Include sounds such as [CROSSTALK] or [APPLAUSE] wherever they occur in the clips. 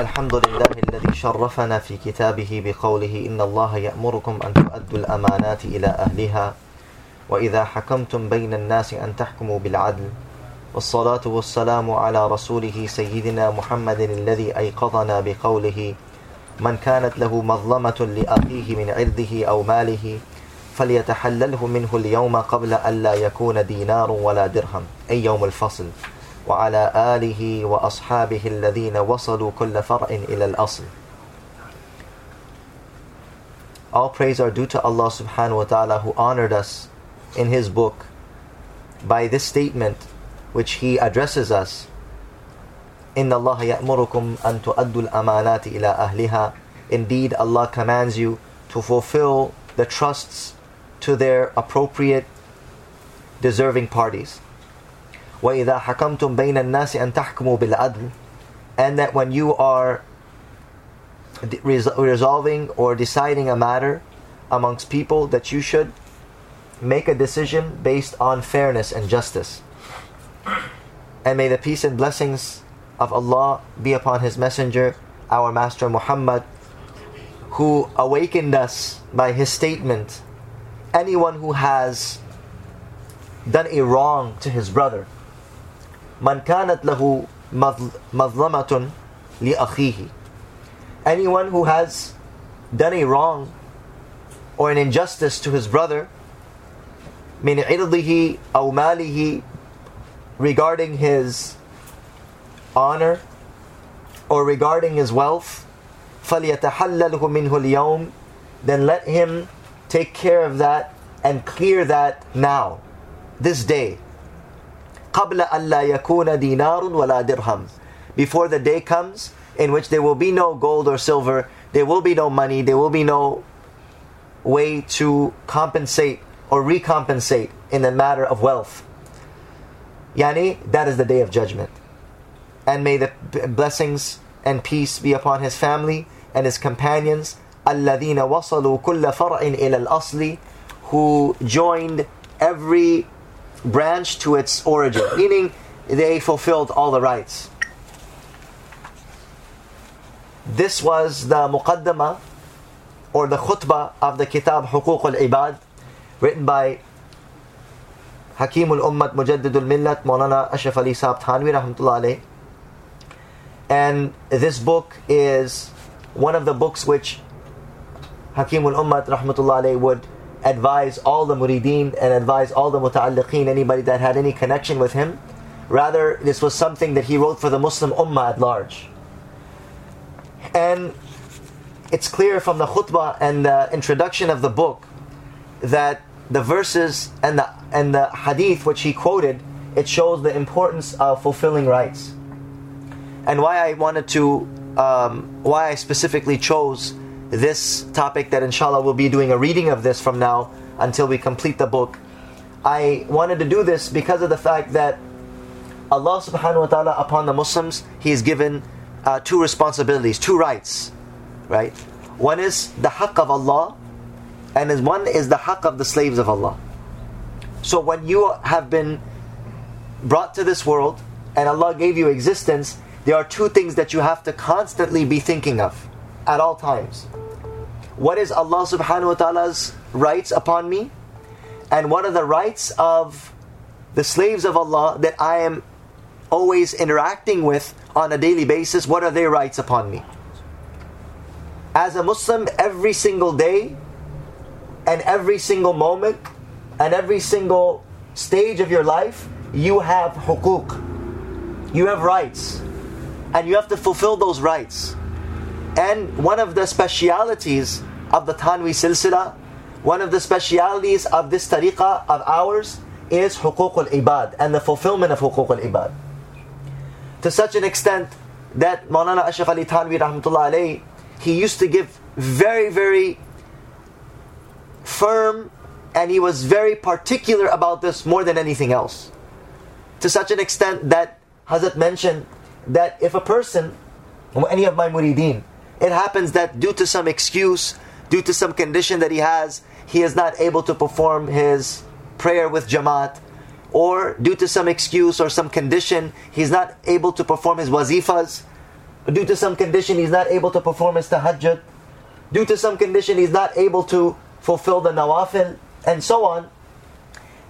الحمد لله الذي شرفنا في كتابه بقوله إن الله يأمركم أن تؤدوا الأمانات إلى أهلها وإذا حكمتم بين الناس أن تحكموا بالعدل والصلاة والسلام على رسوله سيدنا محمد الذي أيقظنا بقوله من كانت له مظلمة لأخيه من عرضه أو ماله فليتحلله منه اليوم قبل أن لا يكون دينار ولا درهم أي يوم الفصل. وعلى آله وأصحابه الذين وصلوا كل فرع إلى الأصل All praise are due to Allah subhanahu wa ta'ala who honored us in His book by this statement which He addresses us إن الله يأمركم أن تؤدوا الأمانات إلى أهلها Indeed, Allah commands you to fulfill the trusts to their appropriate deserving parties. وإذا حكمتم بين الناس أن تحكموا بالعدل and that when you are resolving or deciding a matter amongst people that you should make a decision based on fairness and justice. And may the peace and blessings of Allah be upon His Messenger, our Master Muhammad, who awakened us by his statement anyone who has done a wrong to his brother من كانت له مظلمة لأخيه anyone who has done a wrong or an injustice to his brother من عرضه أو ماله regarding his honor or regarding his wealth فَلْيَتَحَلَّلْهُ مِنْهُ الْيَوْمِ Then let him take care of that and clear that now, this day. قَبْلَ أَلَّا يَكُونَ دِينَارٌ وَلَا دِرْهَمٌ Before the day comes in which there will be no gold or silver, there will be no money, there will be no way to compensate or recompensate in the matter of wealth. Yani, that is the day of judgment. And may the blessings and peace be upon his family and his companions الذين وصلوا كل فرع إلى الأصل who joined every branch to its origin, [LAUGHS] meaning they fulfilled all the rights. This was the muqaddama or the khutbah of the kitab Hukuk al-Ibad written by Hakim al-Ummat Mujaddid al-Millat Maulana Ashraf Ali Saab Thanwi rahmatullah. And this book is one of the books which Hakim al-Ummat rahmatullah would advise all the murideen and advise all the muta'alliqeen, anybody that had any connection with him. Rather, this was something that he wrote for the Muslim Ummah at large. And it's clear from the khutbah and the introduction of the book that the verses and the and the hadith which he quoted, it shows the importance of fulfilling rights and why I wanted to, um, why I specifically chose this topic that inshallah we'll be doing a reading of this from now until we complete the book. I wanted to do this because of the fact that Allah subhanahu wa ta'ala upon the Muslims, He has given uh, two responsibilities, two rights, right? One is the haqq of Allah, and one is the haqq of the slaves of Allah. So when you have been brought to this world and Allah gave you existence, there are two things that you have to constantly be thinking of at all times. What is Allah subhanahu wa ta'ala's rights upon me? And what are the rights of the slaves of Allah that I am always interacting with on a daily basis? What are their rights upon me? As a Muslim, every single day and every single moment and every single stage of your life, you have hukuk. You have rights and you have to fulfill those rights. And one of the specialities of the Thanwi Silsila, one of the specialities of this tariqah of ours is huquq al-ibad and the fulfillment of huquq al-ibad. To such an extent that Maulana Ashraf Ali Thanwi rahmatullah alayhi, he used to give very, very firm and he was very particular about this more than anything else. To such an extent that Hazrat mentioned that if a person, any of my murideen, it happens that due to some excuse, due to some condition that he has, he is not able to perform his prayer with Jamaat, or due to some excuse or some condition, he's not able to perform his wazifas, due to some condition he's not able to perform his tahajjud, due to some condition he's not able to fulfill the nawafil, and so on,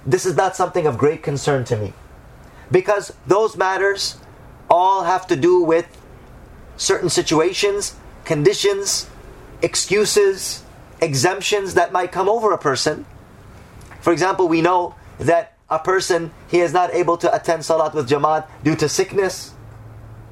this is not something of great concern to me. Because those matters all have to do with certain situations, conditions, excuses, exemptions that might come over a person. For example, we know that a person he is not able to attend salat with jamaat due to sickness,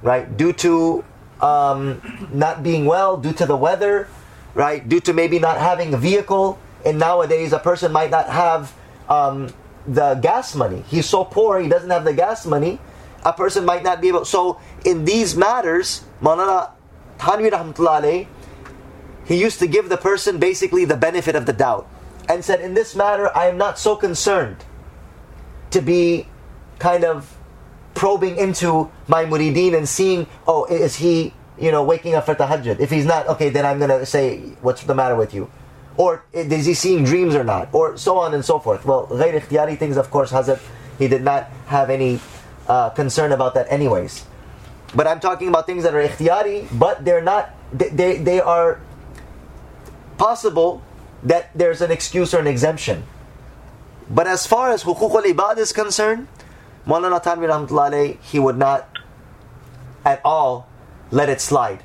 right? Due to um, not being well, due to the weather, right? Due to maybe not having a vehicle. And nowadays, a person might not have um, the gas money. He's so poor, he doesn't have the gas money. A person might not be able. So, in these matters, Maulana Thanvi Rahmatullah he used to give the person basically the benefit of the doubt and said, In this matter, I am not so concerned to be kind of probing into my murideen and seeing, oh, is he, you know, waking up for tahajjud? If he's not, okay, then I'm going to say, what's the matter with you? Or is he seeing dreams or not? Or so on and so forth. Well, غير ikhtiyari things, of course, Hazrat, he did not have any uh, concern about that anyways. But I'm talking about things that are ikhtiyari, but they're not, they, they, they are possible that there's an excuse or an exemption. But as far as hukuk al-ibad is concerned, Maulana Thanvi Rahmatullah he would not at all let it slide.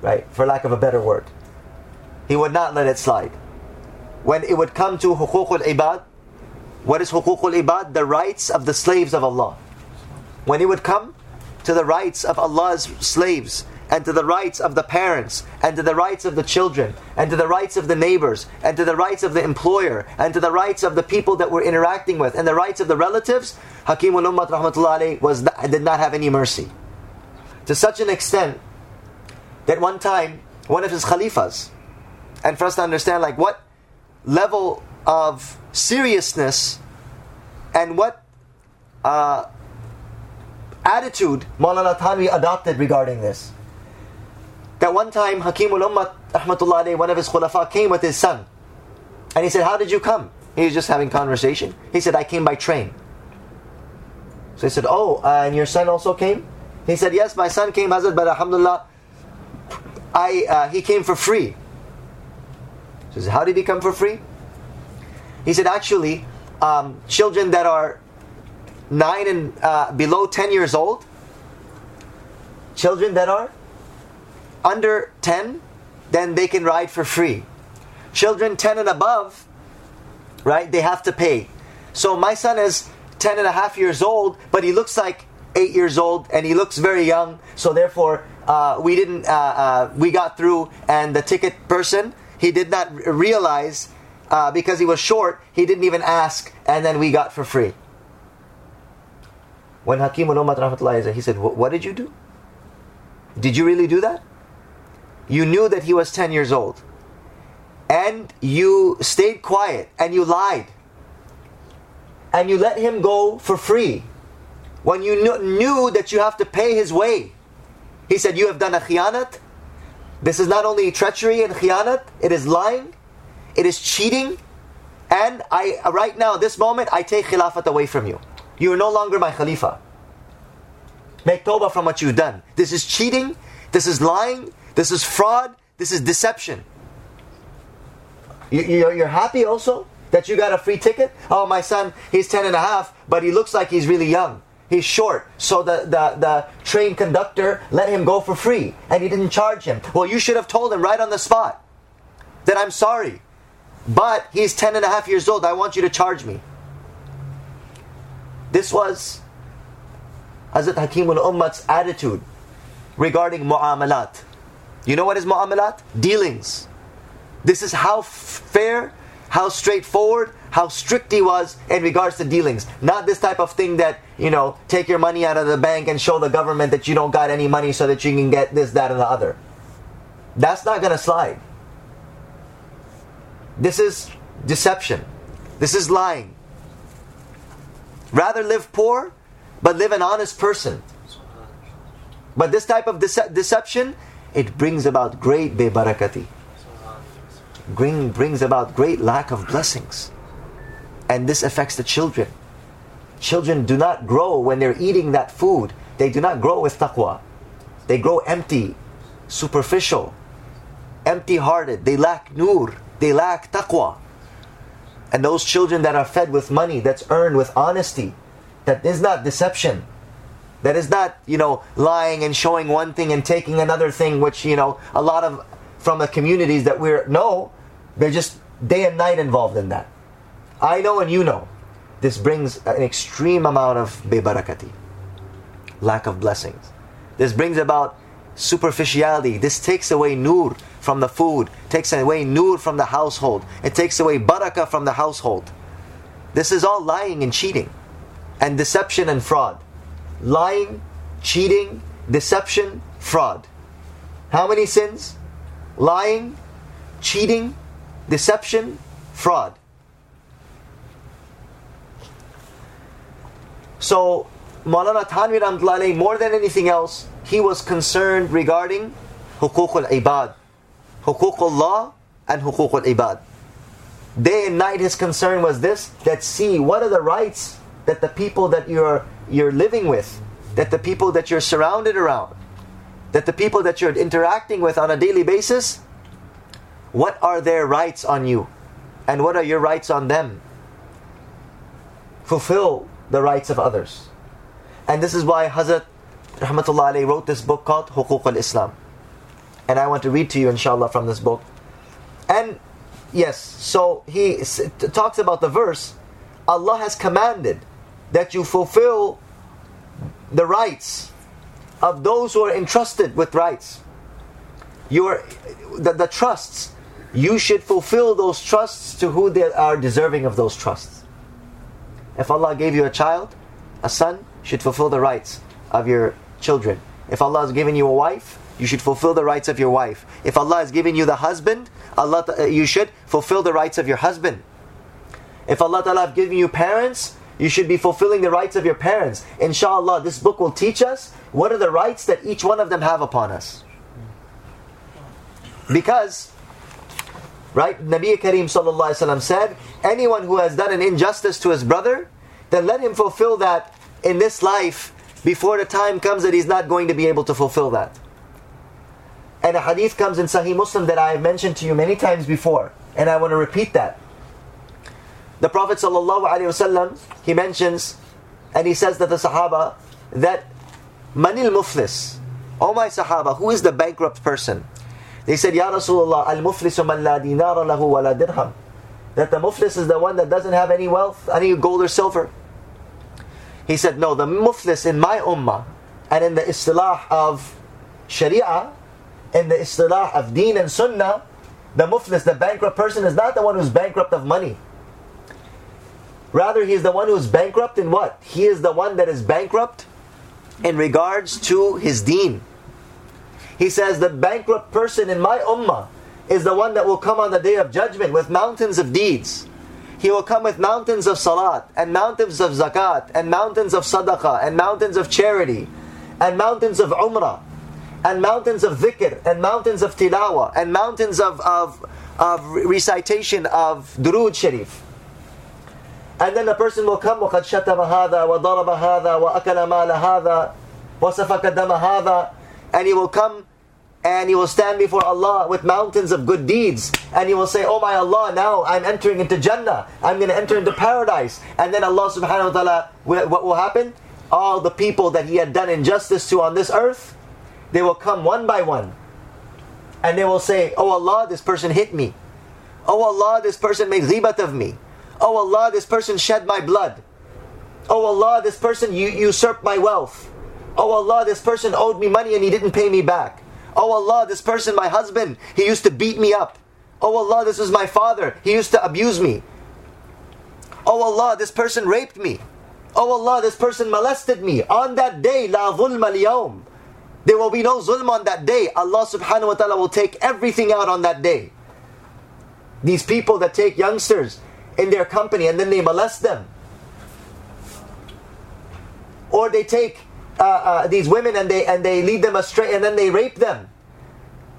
Right? For lack of a better word. He would not let it slide. When it would come to hukuk al-ibad, what is hukuk al-ibad? The rights of the slaves of Allah. When it would come to the rights of Allah's slaves, and to the rights of the parents, and to the rights of the children, and to the rights of the neighbors, and to the rights of the employer, and to the rights of the people that we're interacting with, and the rights of the relatives, Hakim al Ummat rahmatullahi was did not have any mercy. To such an extent that one time, one of his khalifas, and for us to understand like what level of seriousness and what uh, attitude Maulana adopted regarding this that one time Hakim al-Ummat, rahmatullah one of his khulafa, came with his son. And he said, How did you come? He was just having conversation. He said, I came by train. So he said, Oh, uh, and your son also came? He said, Yes, my son came, Hazrat, but alhamdulillah, I, uh, he came for free. So he said, How did he come for free? He said, Actually, um, children that are nine and uh, below 10 years old, children that are under 10, then they can ride for free. Children 10 and above, right, they have to pay. So my son is 10 and a half years old, but he looks like 8 years old and he looks very young. So therefore, uh, we didn't, uh, uh, we got through and the ticket person, he did not realize uh, because he was short, he didn't even ask and then we got for free. When Hakim al he said, What did you do? Did you really do that? You knew that he was 10 years old, and you stayed quiet and you lied, and you let him go for free when you knew that you have to pay his way. He said, You have done a khiyanat. This is not only treachery and khiyanat, it is lying, it is cheating, and I right now, this moment, I take khilafat away from you. You are no longer my khalifa. Make tawbah from what you've done. This is cheating, this is lying, this is fraud. This is deception. You're happy also that you got a free ticket? Oh, my son, he's 10 and a half, but he looks like he's really young. He's short. So the, the, the train conductor let him go for free and he didn't charge him. Well, you should have told him right on the spot that I'm sorry, but he's 10 and a half years old. I want you to charge me. This was Hazrat Hakim al Ummat's attitude regarding mu'amalat. You know what is mu'amalat? Dealings. This is how fair, how straightforward, how strict he was in regards to dealings. Not this type of thing that, you know, take your money out of the bank and show the government that you don't got any money so that you can get this, that, and the other. That's not going to slide. This is deception. This is lying. Rather live poor, but live an honest person. But this type of dece- deception it brings about great bebarakati. Bring, brings about great lack of blessings. And this affects the children. Children do not grow when they're eating that food. They do not grow with taqwa. they grow empty, superficial, empty hearted. They lack nur, they lack taqwa. And those children that are fed with money, that's earned with honesty, that is not deception, that is not, you know, lying and showing one thing and taking another thing, which, you know, a lot of from the communities that we're, no, they're just day and night involved in that. I know and you know. This brings an extreme amount of bebarakati, lack of blessings. This brings about superficiality. This takes away nur from the food, takes away nur from the household. It takes away barakah from the household. This is all lying and cheating, and deception and fraud. Lying, cheating, deception, fraud. How many sins? Lying, cheating, deception, fraud. So, Maulana Thanvi more than anything else, he was concerned regarding hukuk al-ibad, hukuk Allah and hukuk al-ibad. Day and night his concern was this, that see, what are the rights that the people that you're, you're living with, that the people that you're surrounded around, that the people that you're interacting with on a daily basis, what are their rights on you? And what are your rights on them? Fulfill the rights of others. And this is why Hazrat Rahmatullah wrote this book called Huquq al-Islam. And I want to read to you inshallah from this book. And yes, so he talks about the verse, Allah has commanded that you fulfill the rights of those who are entrusted with rights. Your the, the trusts, you should fulfill those trusts to who they are deserving of those trusts. If Allah gave you a child, a son, should fulfill the rights of your children. If Allah has given you a wife, you should fulfill the rights of your wife. If Allah has given you the husband, Allah uh, you should fulfill the rights of your husband. If Allah Ta'ala has given you parents, you should be fulfilling the rights of your parents. Inshallah, this book will teach us what are the rights that each one of them have upon us. Because, right, Nabi Kareem said, anyone who has done an injustice to his brother, then let him fulfill that in this life before the time comes that he's not going to be able to fulfill that. And a hadith comes in Sahih Muslim that I have mentioned to you many times before, and I want to repeat that. The Prophet ﷺ, he mentions, and he says that the Sahaba, that Manil Muflis, O my Sahaba, who is the bankrupt person? They said, Ya Rasulullah, Al dinara lahu wa la dirham. That the Muflis is the one that doesn't have any wealth, any gold or silver. He said, no, the muflis in my ummah and in the istilah of sharia, in the istilah of deen and sunnah, the muflis, the bankrupt person, is not the one who's bankrupt of money. Rather, he is the one who is bankrupt in what? He is the one that is bankrupt in regards to his deen. He says, the bankrupt person in my ummah is the one that will come on the day of judgment with mountains of deeds he will come with mountains of salat, and mountains of zakat, and mountains of sadaqah, and mountains of charity, and mountains of umrah, and mountains of dhikr, and mountains of tilawah, and mountains of, of, of recitation of durood sharif. And then the person will come, وَقَدْ شَتَمَ هَذَا وَضَرَبَ هَذَا وَأَكَلَ مَالَ هَذَا وَسَفَكَ دَمَ هَذَا And he will come and he will stand before Allah with mountains of good deeds and he will say oh my Allah now I'm entering into Jannah I'm going to enter into paradise and then Allah subhanahu wa ta'ala what will happen all the people that he had done injustice to on this earth they will come one by one and they will say oh Allah this person hit me oh Allah this person made ghibat of me oh Allah this person shed my blood oh Allah this person usurped my wealth oh Allah this person owed me money and he didn't pay me back Oh Allah, this person, my husband, he used to beat me up. Oh Allah, this is my father, he used to abuse me. Oh Allah, this person raped me. Oh Allah, this person molested me. On that day, la zulma liyawm. There will be no zulm on that day. Allah subhanahu wa ta'ala will take everything out on that day. These people that take youngsters in their company and then they molest them. Or they take uh, uh, these women and they and they lead them astray and then they rape them.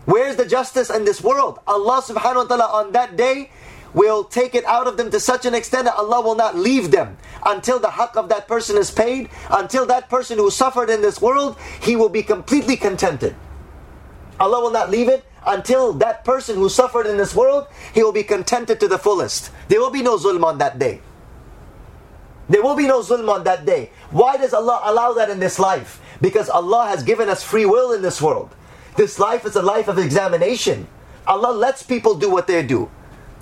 Where's the justice in this world? Allah subhanahu wa ta'ala on that day will take it out of them to such an extent that Allah will not leave them until the haqq of that person is paid, until that person who suffered in this world, he will be completely contented. Allah will not leave it until that person who suffered in this world, he will be contented to the fullest. There will be no zulm on that day. There will be no zulm on that day. Why does Allah allow that in this life? Because Allah has given us free will in this world. This life is a life of examination. Allah lets people do what they do.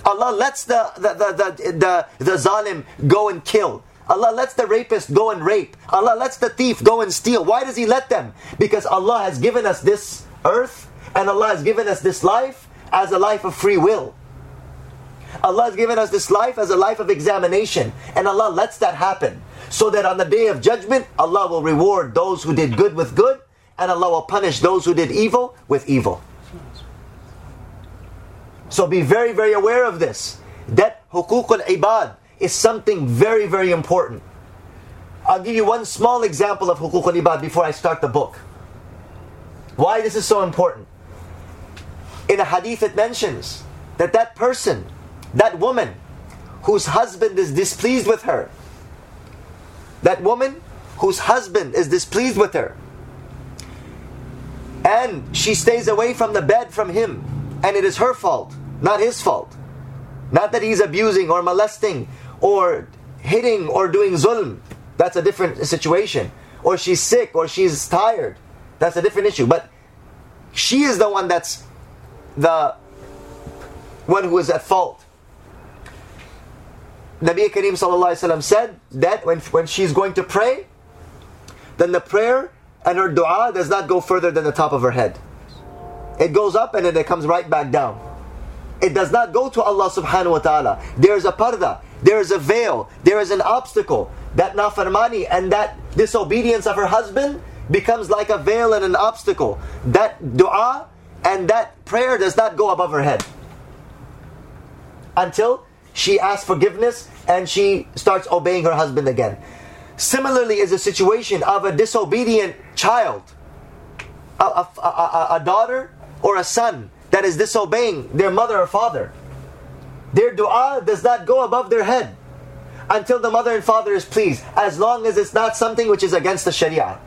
Allah lets the, the, the, the, the, the zalim go and kill. Allah lets the rapist go and rape. Allah lets the thief go and steal. Why does He let them? Because Allah has given us this earth and Allah has given us this life as a life of free will. Allah has given us this life as a life of examination. And Allah lets that happen. So that on the day of judgment, Allah will reward those who did good with good, and Allah will punish those who did evil with evil. So be very, very aware of this. That hukuk al-ibad is something very, very important. I'll give you one small example of hukuk al-ibad before I start the book. Why this is so important. In a hadith it mentions that that person, that woman, whose husband is displeased with her, that woman whose husband is displeased with her, and she stays away from the bed from him, and it is her fault not his fault. Not that he's abusing or molesting or hitting or doing zulm. That's a different situation. Or she's sick or she's tired. That's a different issue. But she is the one that's the one who is at fault. Nabi Kareem Sallallahu said that when, when she's going to pray, then the prayer and her dua does not go further than the top of her head. It goes up and then it comes right back down. It does not go to Allah subhanahu wa ta'ala. There is a parda, there is a veil, there is an obstacle. That nafarmani and that disobedience of her husband becomes like a veil and an obstacle. That dua and that prayer does not go above her head. Until she asks forgiveness and she starts obeying her husband again. Similarly, is a situation of a disobedient child, a, a, a, a daughter or a son that is disobeying their mother or father. Their dua does not go above their head until the mother and father is pleased, as long as it's not something which is against the Sharia.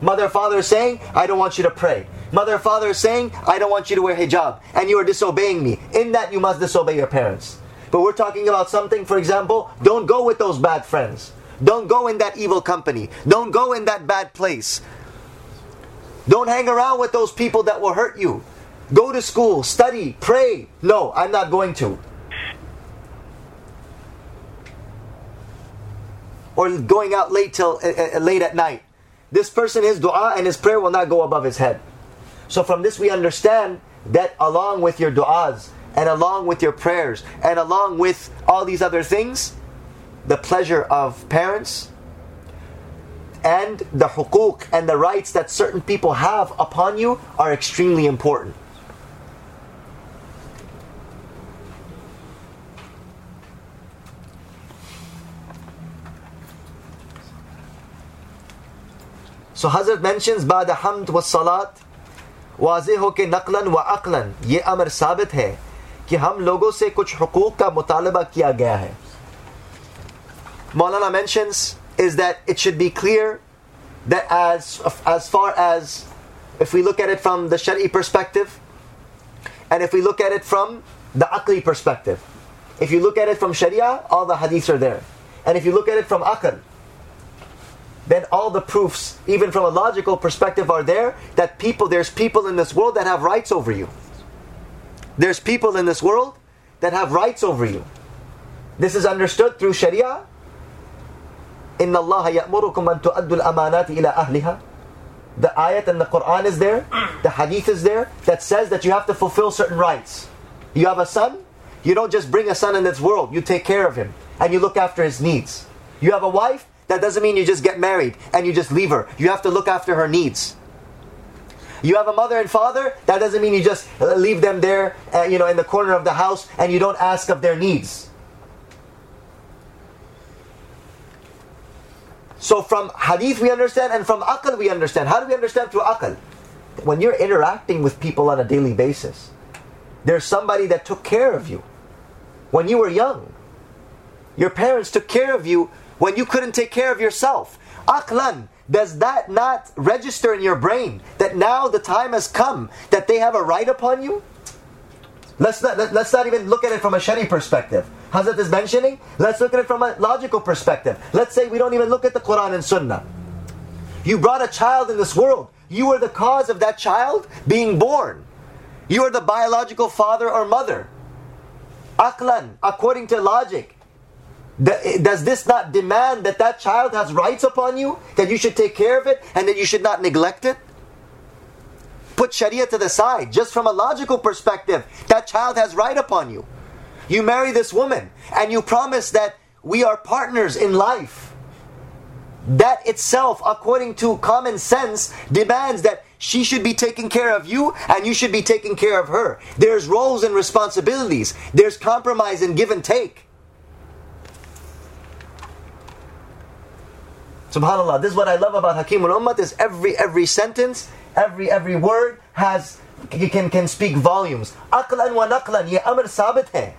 Mother father is saying, I don't want you to pray. Mother father is saying, I don't want you to wear hijab, and you are disobeying me. In that, you must disobey your parents. But we're talking about something, for example, don't go with those bad friends. Don't go in that evil company. Don't go in that bad place. Don't hang around with those people that will hurt you. Go to school, study, pray. No, I'm not going to. Or going out late till uh, late at night. This person, his dua and his prayer will not go above his head. So from this we understand that along with your du'as and along with your prayers and along with all these other things, the pleasure of parents and the hukuk and the rights that certain people have upon you are extremely important. So Hazrat mentions बाद हमद व सलात वाजे हो के नकलन व अकलन ये अमर साबित है कि हम लोगों से कुछ हुकूक का मुतालबा किया गया है Maulana mentions is that it should be clear that as as far as if we look at it from the Shari perspective and if we look at it from the Aqli perspective if you look at it from Sharia all the hadiths are there and if you look at it from Aql then all the proofs, even from a logical perspective, are there that people, there's people in this world that have rights over you. There's people in this world that have rights over you. This is understood through Sharia. In Allah ya'murukum an tu'addu amanati ila ahliha. The ayat and the Quran is there, the hadith is there that says that you have to fulfill certain rights. You have a son, you don't just bring a son in this world, you take care of him and you look after his needs. You have a wife, that doesn't mean you just get married and you just leave her. You have to look after her needs. You have a mother and father, that doesn't mean you just leave them there, uh, you know, in the corner of the house and you don't ask of their needs. So from hadith we understand and from akal we understand. How do we understand through akal? When you're interacting with people on a daily basis, there's somebody that took care of you. when you were young. Your parents took care of you when you couldn't take care of yourself. Aqlan, does that not register in your brain that now the time has come that they have a right upon you? Let's not, let, us not even look at it from a Shari perspective. Hazrat is mentioning, let's look at it from a logical perspective. Let's say we don't even look at the Quran and Sunnah. You brought a child in this world. You are the cause of that child being born. You are the biological father or mother. Aklan, according to logic, Eh, does this not demand that that child has rights upon you? That you should take care of it and that you should not neglect it? Put Sharia to the side. Just from a logical perspective, that child has right upon you. You marry this woman and you promise that we are partners in life. That itself, according to common sense, demands that she should be taking care of you and you should be taking care of her. There's roles and responsibilities, there's compromise and give and take. Subhanallah, this is what I love about Hakim al Ummah is every every sentence, every every word has can can speak volumes. Aqlan wa naqlan, ye amr sabit hai.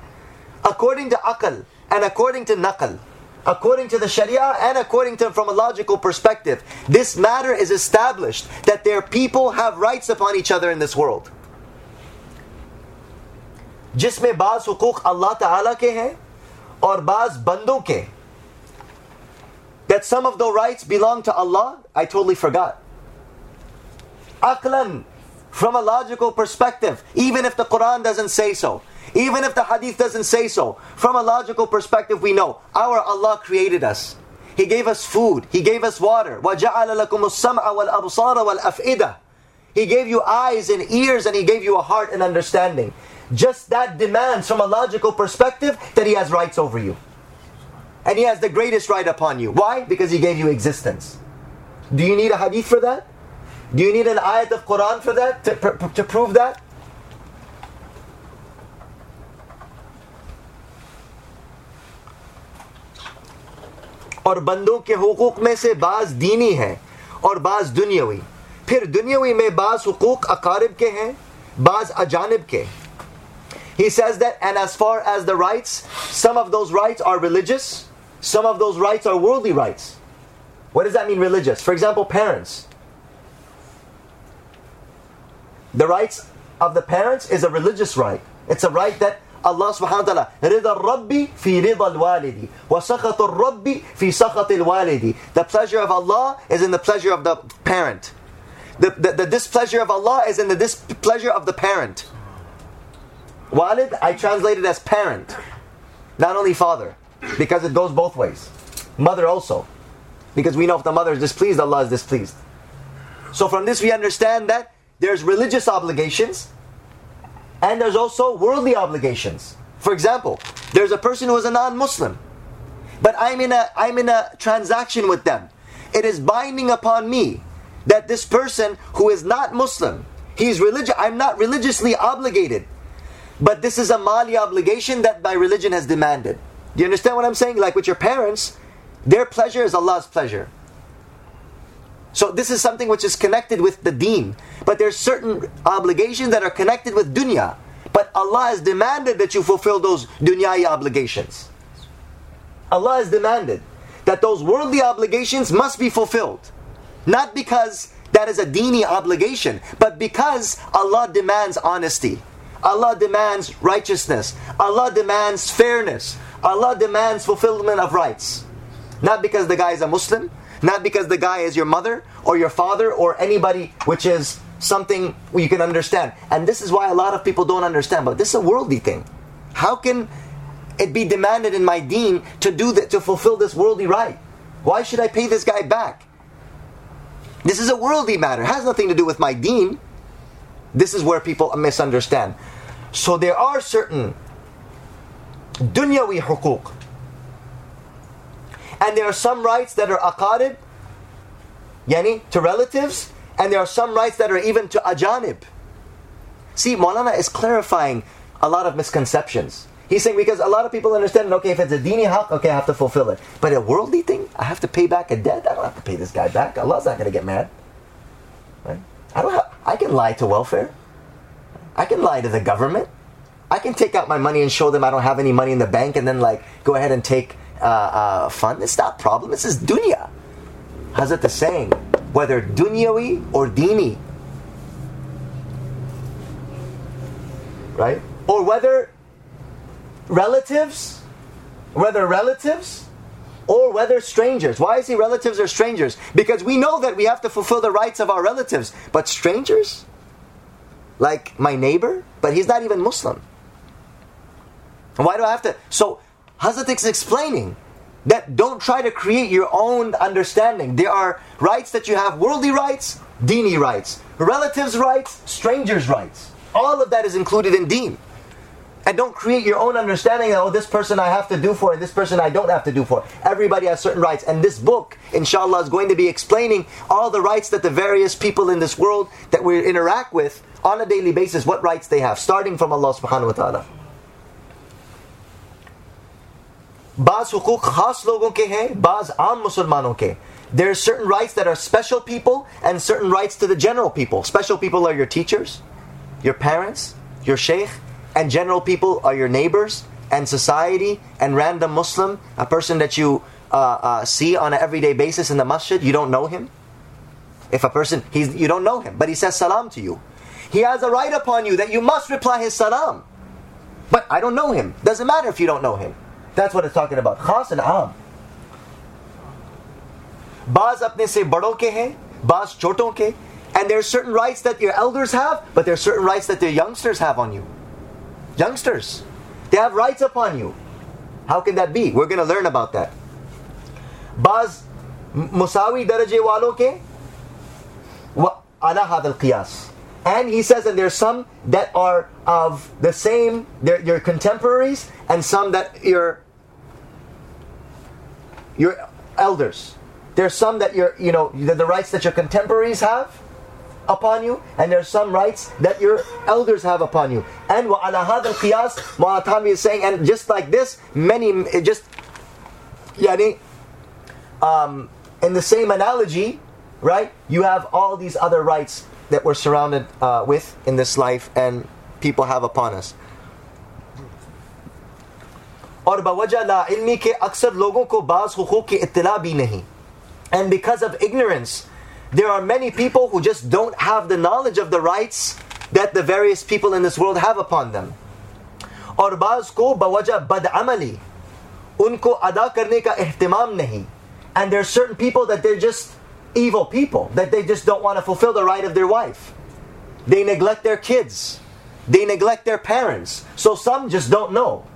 According to aql and according to naql, according to the Sharia and according to from a logical perspective, this matter is established that their people have rights upon each other in this world. जिसमें बाज हुकूक अल्लाह ताला के हैं और बाज बंदों के that some of the rights belong to Allah, I totally forgot. Aqlan, from a logical perspective, even if the Quran doesn't say so, even if the Hadith doesn't say so, from a logical perspective, we know our Allah created us. He gave us food, He gave us water. He gave you eyes and ears, and He gave you a heart and understanding. Just that demands, from a logical perspective, that He has rights over you. And he has the greatest right upon you. Why? Because he gave you existence. Do you need a hadith for that? Do you need an ayat of Quran for that? To, to prove that? और बंदों के हुकूक में से बाज दीनी है और बाज दुनियावी फिर दुनियावी में बाज हुकूक अकारब के हैं बाज अजानब के He says that, and as far as the rights, some of those rights are religious, some of those rights are worldly rights. What does that mean, religious? For example, parents. The rights of the parents is a religious right. It's a right that Allah subhanahu wa ta'ala رضا الرب في رضا الوالد وسخط الرب في سخط الوالد The pleasure of Allah is in the pleasure of the parent. The, the, the displeasure of Allah is in the displeasure of the parent. Walid, I translate it as parent, not only father. Because it goes both ways. Mother also. Because we know if the mother is displeased, Allah is displeased. So from this we understand that there's religious obligations and there's also worldly obligations. For example, there's a person who is a non-Muslim, but I'm in a I'm in a transaction with them. It is binding upon me that this person who is not Muslim, he's religious. I'm not religiously obligated, but this is a mali obligation that my religion has demanded. Do you understand what I'm saying? Like with your parents, their pleasure is Allah's pleasure. So this is something which is connected with the deen. But there's certain obligations that are connected with dunya. But Allah has demanded that you fulfill those dunyai obligations. Allah has demanded that those worldly obligations must be fulfilled. Not because that is a dini obligation, but because Allah demands honesty. Allah demands righteousness. Allah demands fairness. Allah demands fulfillment of rights. Not because the guy is a Muslim, not because the guy is your mother or your father or anybody which is something you can understand. And this is why a lot of people don't understand, but this is a worldly thing. How can it be demanded in my deen to do that to fulfill this worldly right? Why should I pay this guy back? This is a worldly matter. It has nothing to do with my deen. This is where people misunderstand. So there are certain dunyawi hukuk. And there are some rights that are aqarib, yani to relatives, and there are some rights that are even to ajanib. See, Maulana is clarifying a lot of misconceptions. He's saying because a lot of people understand, okay, if it's a dini haq, okay, I have to fulfill it. But a worldly thing, I have to pay back a debt. I don't have to pay this guy back. Allah's not going to get mad. Right? I don't. Have, I can lie to welfare. I can lie to the government. I can take out my money and show them I don't have any money in the bank and then like go ahead and take uh, uh. It's not a problem. This is dunya. Hazrat the saying, whether dunyawi or dini, right? Or whether relatives, whether relatives or whether strangers. Why is he relatives or strangers? Because we know that we have to fulfill the rights of our relatives. But strangers? Like my neighbor? But he's not even Muslim. Why do I have to? So, Hazrat is explaining that don't try to create your own understanding. There are rights that you have worldly rights, dini rights, relatives' rights, strangers' rights. All of that is included in deen. And don't create your own understanding that, oh, this person I have to do for and this person I don't have to do for. Everybody has certain rights. And this book, inshallah, is going to be explaining all the rights that the various people in this world that we interact with on a daily basis, what rights they have, starting from Allah subhanahu wa ta'ala. बाज हुकूक खास लोगों के हैं बाज आम मुसलमानों के there are certain rights that are special people and certain rights to the general people special people are your teachers your parents your sheikh and general people are your neighbors and society and random muslim a person that you uh, uh, see on an everyday basis in the masjid you don't know him if a person he's, you don't know him but he says salam to you he has a right upon you that you must reply his salam but i don't know him doesn't matter if you don't know him that's what it's talking about. Khas and aam. Baz apne se bado ke hai, baz choton. And there are certain rights that your elders have, but there are certain rights that the youngsters have on you. Youngsters. They have rights upon you. How can that be? We're going to learn about that. Baz musawi daraje walo ke wa ala hadal. And he says, and there's some that are of the same, they're your contemporaries, and some that you're your elders. There's some that you're, you know, the, the rights that your contemporaries have upon you, and there's some rights that your elders have upon you. And wa ala hadal qiyas, Mu'atami is saying, and just like this, many, just, yani, um, in the same analogy, right, you have all these other rights that we're surrounded uh, with in this life and people have upon us. और बवजह ला इल्मी के अक्सर लोगों को बाज हुकूक की इत्तला भी नहीं and because of ignorance there are many people who just don't have the knowledge of the rights that the various people in this world have upon them और बाज को बवजह बदअमली उनको अदा करने का एहतमाम नहीं and there are certain people that they're just evil people that they just don't want to fulfill the right of their wife. They neglect their kids. They neglect their parents. So some just don't know.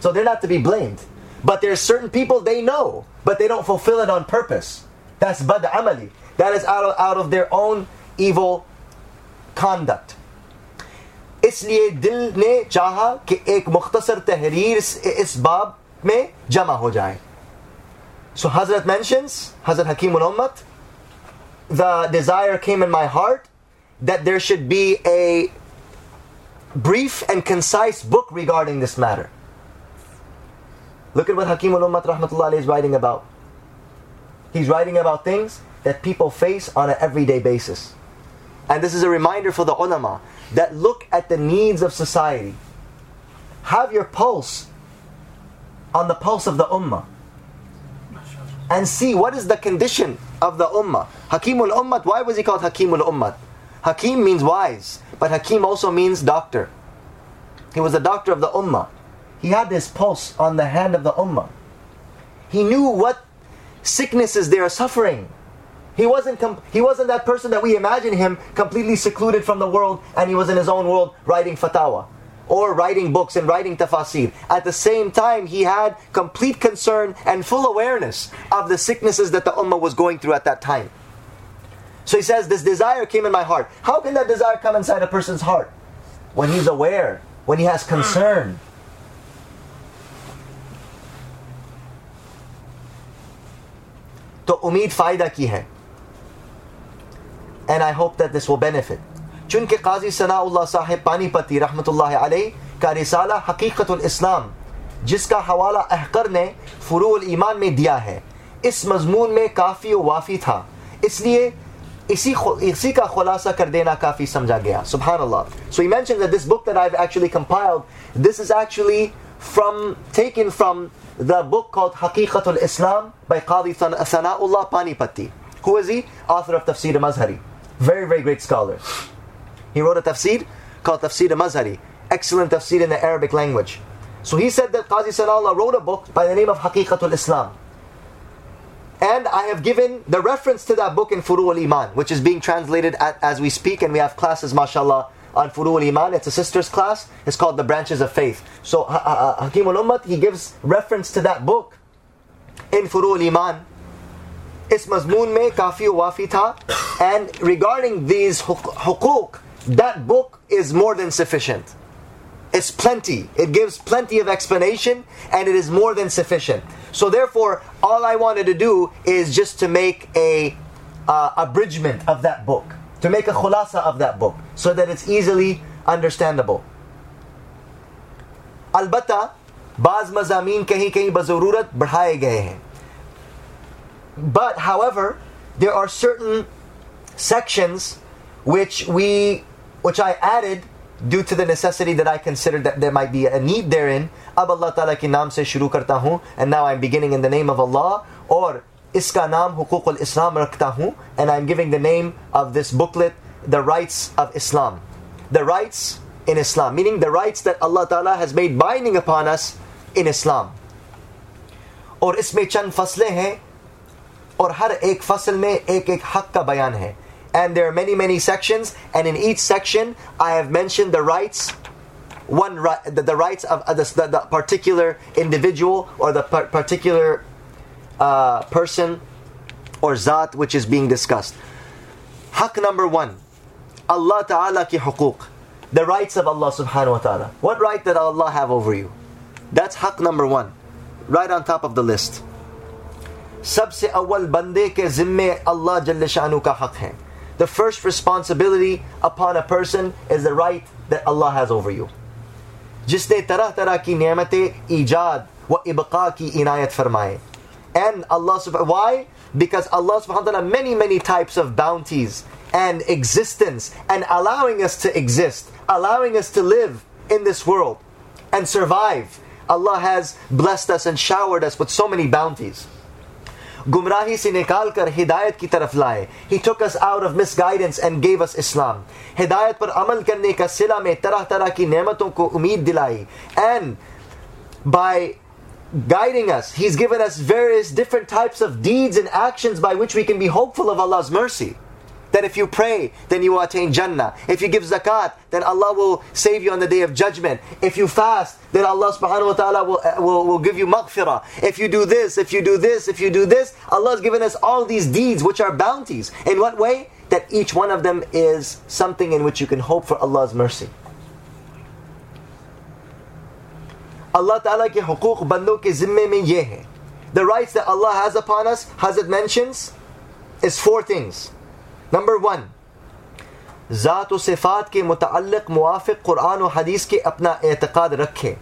So they're not to be blamed. But there's certain people they know, but they don't fulfill it on purpose. That's bad amali. That is out of, out of their own evil conduct. इसलिए दिल ने चाहा कि एक मुख्तसर तहरीर इस बाब में जमा हो जाए So Hazrat mentions, Hazrat Hakim al-Ummat, the desire came in my heart that there should be a brief and concise book regarding this matter. Look at what Hakim al-Ummat rahmatullah is writing about. He's writing about things that people face on an everyday basis. And this is a reminder for the ulama that look at the needs of society. Have your pulse on the pulse of the ummah and see what is the condition of the ummah. Hakimul Ummat, why was he called Hakimul Ummat? Hakim means wise, but Hakim also means doctor. He was a doctor of the ummah. He had this pulse on the hand of the ummah. He knew what sicknesses they are suffering. He wasn't, com- he wasn't that person that we imagine him completely secluded from the world and he was in his own world writing fatwa or writing books and writing tafsir. At the same time, he had complete concern and full awareness of the sicknesses that the ummah was going through at that time. So he says, This desire came in my heart. How can that desire come inside a person's heart? When he's aware, when he has concern. तो उम्मीद फ़ायदा की है and I hope that this will benefit. दिया है इस मजमून में काफ़ी था इसलिए he wrote a tafsir called Tafsir al-Mazhari. excellent tafsir in the Arabic language so he said that Qadi Sana'ullah wrote a book by the name of Haqiqatul Islam and I have given the reference to that book in Furu al Iman, which is being translated at, as we speak, and we have classes, mashallah, on Furu al Iman. It's a sister's class. It's called The Branches of Faith. So Hakim al Ummat, he gives reference to that book in Furu al Iman. Is mazmoon mein kafi wafi tha. And regarding these hukuk, that book is more than sufficient. It's plenty. It gives plenty of explanation and it is more than sufficient. So therefore, all I wanted to do is just to make a uh, abridgment of that book, to make a khulasa of that book, so that it's easily understandable. अलबत्ता बाज मजामीन कहीं कहीं बजरूरत बढ़ाए गए हैं But however, there are certain sections which we which I added due to the necessity that I considered that there might be a need therein अब अल्लाह ताला के नाम से शुरू करता हूँ and now I'm beginning in the name of Allah और इसका नाम हुकूक इस्लाम रखता हूँ and I'm giving the name of this booklet the rights of Islam the rights in Islam meaning the rights that Allah Ta'ala has made binding upon us in Islam और इसमें चंद फसलें हैं और हर एक फसल में एक एक हक का बयान है and there are many many sections and in each section I have mentioned the rights one right, the, the rights of uh, the, the, particular individual or the particular uh, person or zat which is being discussed. Haq number one, Allah Ta'ala ki huquq, the rights of Allah Subhanahu wa Ta'ala. What right did Allah have over you? That's haq number one, right on top of the list. सबसे अव्वल बंदे के जिम्मे अल्लाह जल्ल शानु का हक है. The first responsibility upon a person is the right that Allah has over you. जिसने तरह तरह की नेमतें ईजाद व इबका की इनायत फरमाए and Allah subhanahu why because Allah subhanahu wa ta'ala many many types of bounties and existence and allowing us to exist allowing us to live in this world and survive Allah has blessed us and showered us with so many bounties gumrahi se nikal kar hidayat ki taraf laye he took us out of misguidance and gave us islam. Hidayat par amal karne ka sila mein tarah tarah ki ne'maton ko umeed dilayi. And by guiding us he's given us various different types of deeds and actions by which we can be hopeful of allah's mercy that if you pray, then you will attain Jannah. If you give zakat, then Allah will save you on the day of judgment. If you fast, then Allah subhanahu wa ta'ala will, uh, will, will give you maghfirah. If you do this, if you do this, if you do this, Allah has given us all these deeds which are bounties. In what way? That each one of them is something in which you can hope for Allah's mercy. Allah Ta'ala ke huquq bando ke zimme mein ye. The rights that Allah has upon us, Hazrat mentions, is four things. Number one ज़ात व सिफ़ात के मुतल मुआफ़ कुरान और हदीस के अपना एतक़ाद रखें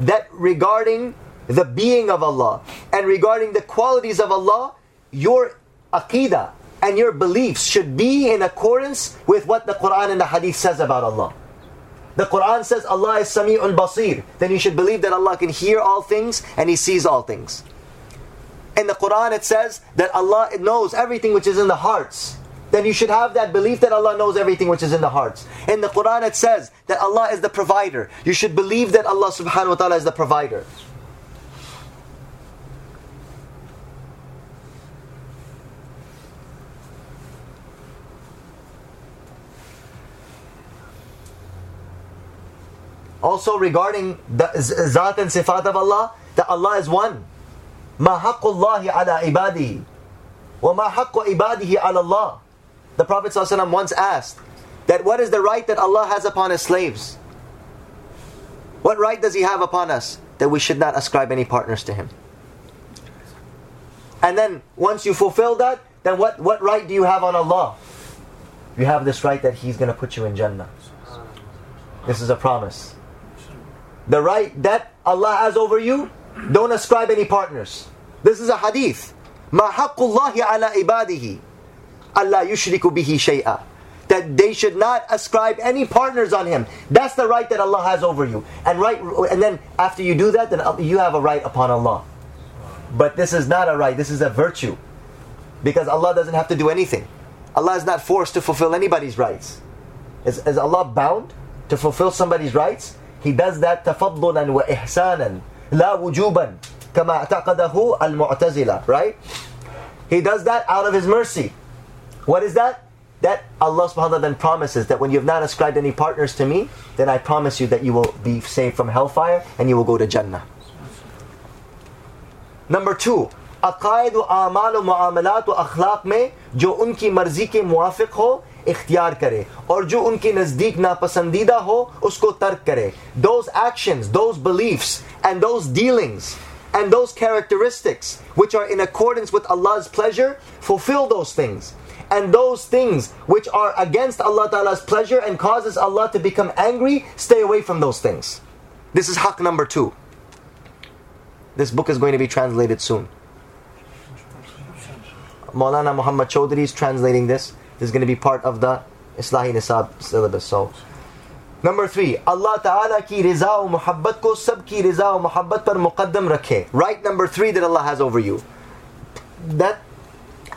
that regarding the being of Allah and regarding the qualities of Allah, your aqidah and your beliefs should be in accordance with what the Quran and the Hadith says about Allah. The Quran says Allah is Sami'un Basir. Then you should believe that Allah can hear all things and He sees all things. In the Quran it says that Allah knows everything which is in the hearts then you should have that belief that Allah knows everything which is in the hearts. In the Quran, it says that Allah is the provider. You should believe that Allah subhanahu wa ta'ala is the provider. Also, regarding the Zat and Sifat of Allah, that Allah is one. ما حق الله ibadi. Wa وما حق عباده على Allah. the Prophet ﷺ once asked that what is the right that Allah has upon His slaves? What right does He have upon us? That we should not ascribe any partners to Him. And then once you fulfill that, then what, what right do you have on Allah? You have this right that He's going to put you in Jannah. This is a promise. The right that Allah has over you, don't ascribe any partners. This is a hadith. ما حق الله على عباده Allah yushriku bihi shay'a. That they should not ascribe any partners on him. That's the right that Allah has over you. And right, and then after you do that, then you have a right upon Allah. But this is not a right. This is a virtue, because Allah doesn't have to do anything. Allah is not forced to fulfill anybody's rights. Is, is Allah bound to fulfill somebody's rights? He does that تفضلا وإحسانا لا وجوبا كما اعتقده المعتزلة right he does that out of his mercy what is that that Allah subhanahu wa ta'ala then promises that when you have not ascribed any partners to me then I promise you that you will be saved from hellfire and you will go to Jannah number two अकायद आमाल मामलात अखलाक में जो उनकी मर्जी के मुआफिक हो इख्तियार करे और जो उनके नज़दीक नापसंदीदा हो उसको तर्क करे those actions, those beliefs and those dealings and those characteristics which are in accordance with Allah's pleasure, fulfill those things. And those things which are against Allah Ta'ala's pleasure and causes Allah to become angry, stay away from those things. This is haq number two. This book is going to be translated soon. Maulana Muhammad Chaudhry is translating this. This is going to be part of the Islahi Nisab syllabus. So, number three, Allah Ta'ala ki riza wa muhabbat ko sab ki riza wa muhabbat par muqaddam rakhe. Right number three that Allah has over you. That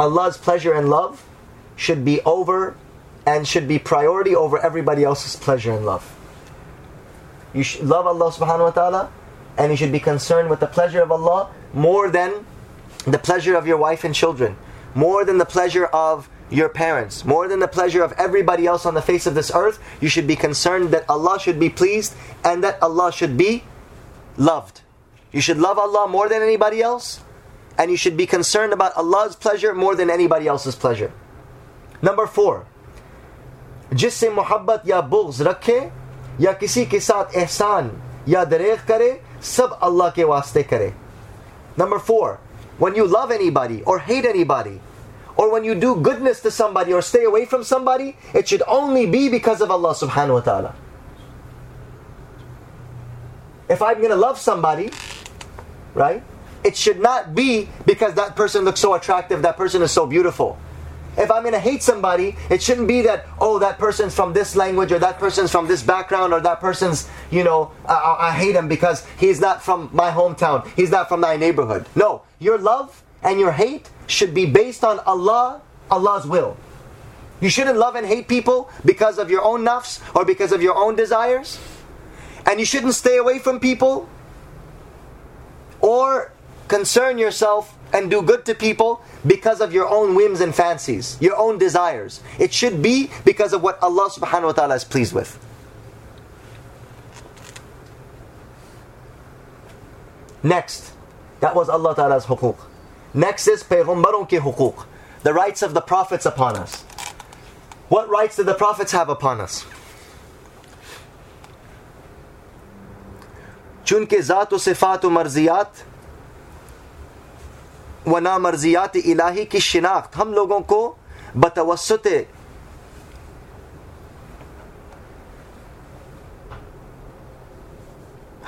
Allah's pleasure and love should be over and should be priority over everybody else's pleasure and love. You should love Allah subhanahu wa ta'ala and you should be concerned with the pleasure of Allah more than the pleasure of your wife and children, more than the pleasure of your parents, more than the pleasure of everybody else on the face of this earth, you should be concerned that Allah should be pleased and that Allah should be loved. You should love Allah more than anybody else, and you should be concerned about Allah's pleasure more than anybody else's pleasure. Number four, जिससे मोहब्बत या बुग्ज रखे या किसी के साथ एहसान या दरेग करे सब अल्लाह के वास्ते करे Number four, when you love anybody or hate anybody, or when you do goodness to somebody or stay away from somebody, it should only be because of Allah subhanahu wa ta'ala. If I'm going to love somebody, right, it should not be because that person looks so attractive, that person is so beautiful. If I'm going to hate somebody, it shouldn't be that, oh, that person's from this language or that person's from this background or that person's, you know, I, I hate him because he's not from my hometown. He's not from my neighborhood. No, your love and your hate should be based on Allah, Allah's will. You shouldn't love and hate people because of your own nafs or because of your own desires. And you shouldn't stay away from people or concern yourself and do good to people because of your own whims and fancies, your own desires. It should be because of what Allah subhanahu wa ta'ala is pleased with. Next, that was Allah Ta'ala's huquq. Next is Payghambaron ki huquq, the rights of the prophets upon us. What rights did the prophets have upon us? چونکہ ذات و صفات و مرضیات व नामर्जियात इलाही की शिनाख्त। हम लोगों को बतवसत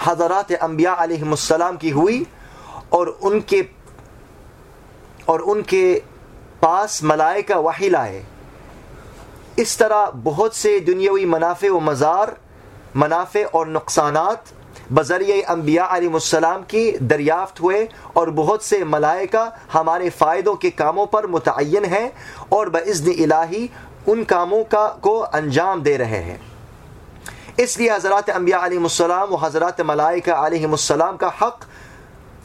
हजरात अम्बिया अलैहिस्सलाम की हुई और उनके और उनके पास मलाइका वही लाए। इस तरह बहुत से दुनियावी मुनाफे व मज़ार, मुनाफे और नुकसानात बजरिए अम्बिया आलम की दरियाफ्त हुए और बहुत से मलाइका हमारे फ़ायदों के कामों पर मुतन हैं और बज़न इलाही उन कामों का, को अंजाम दे रहे हैं। इसलिए हज़रत अम्बिया आलम व हज़रत मलाइका आलम का हक़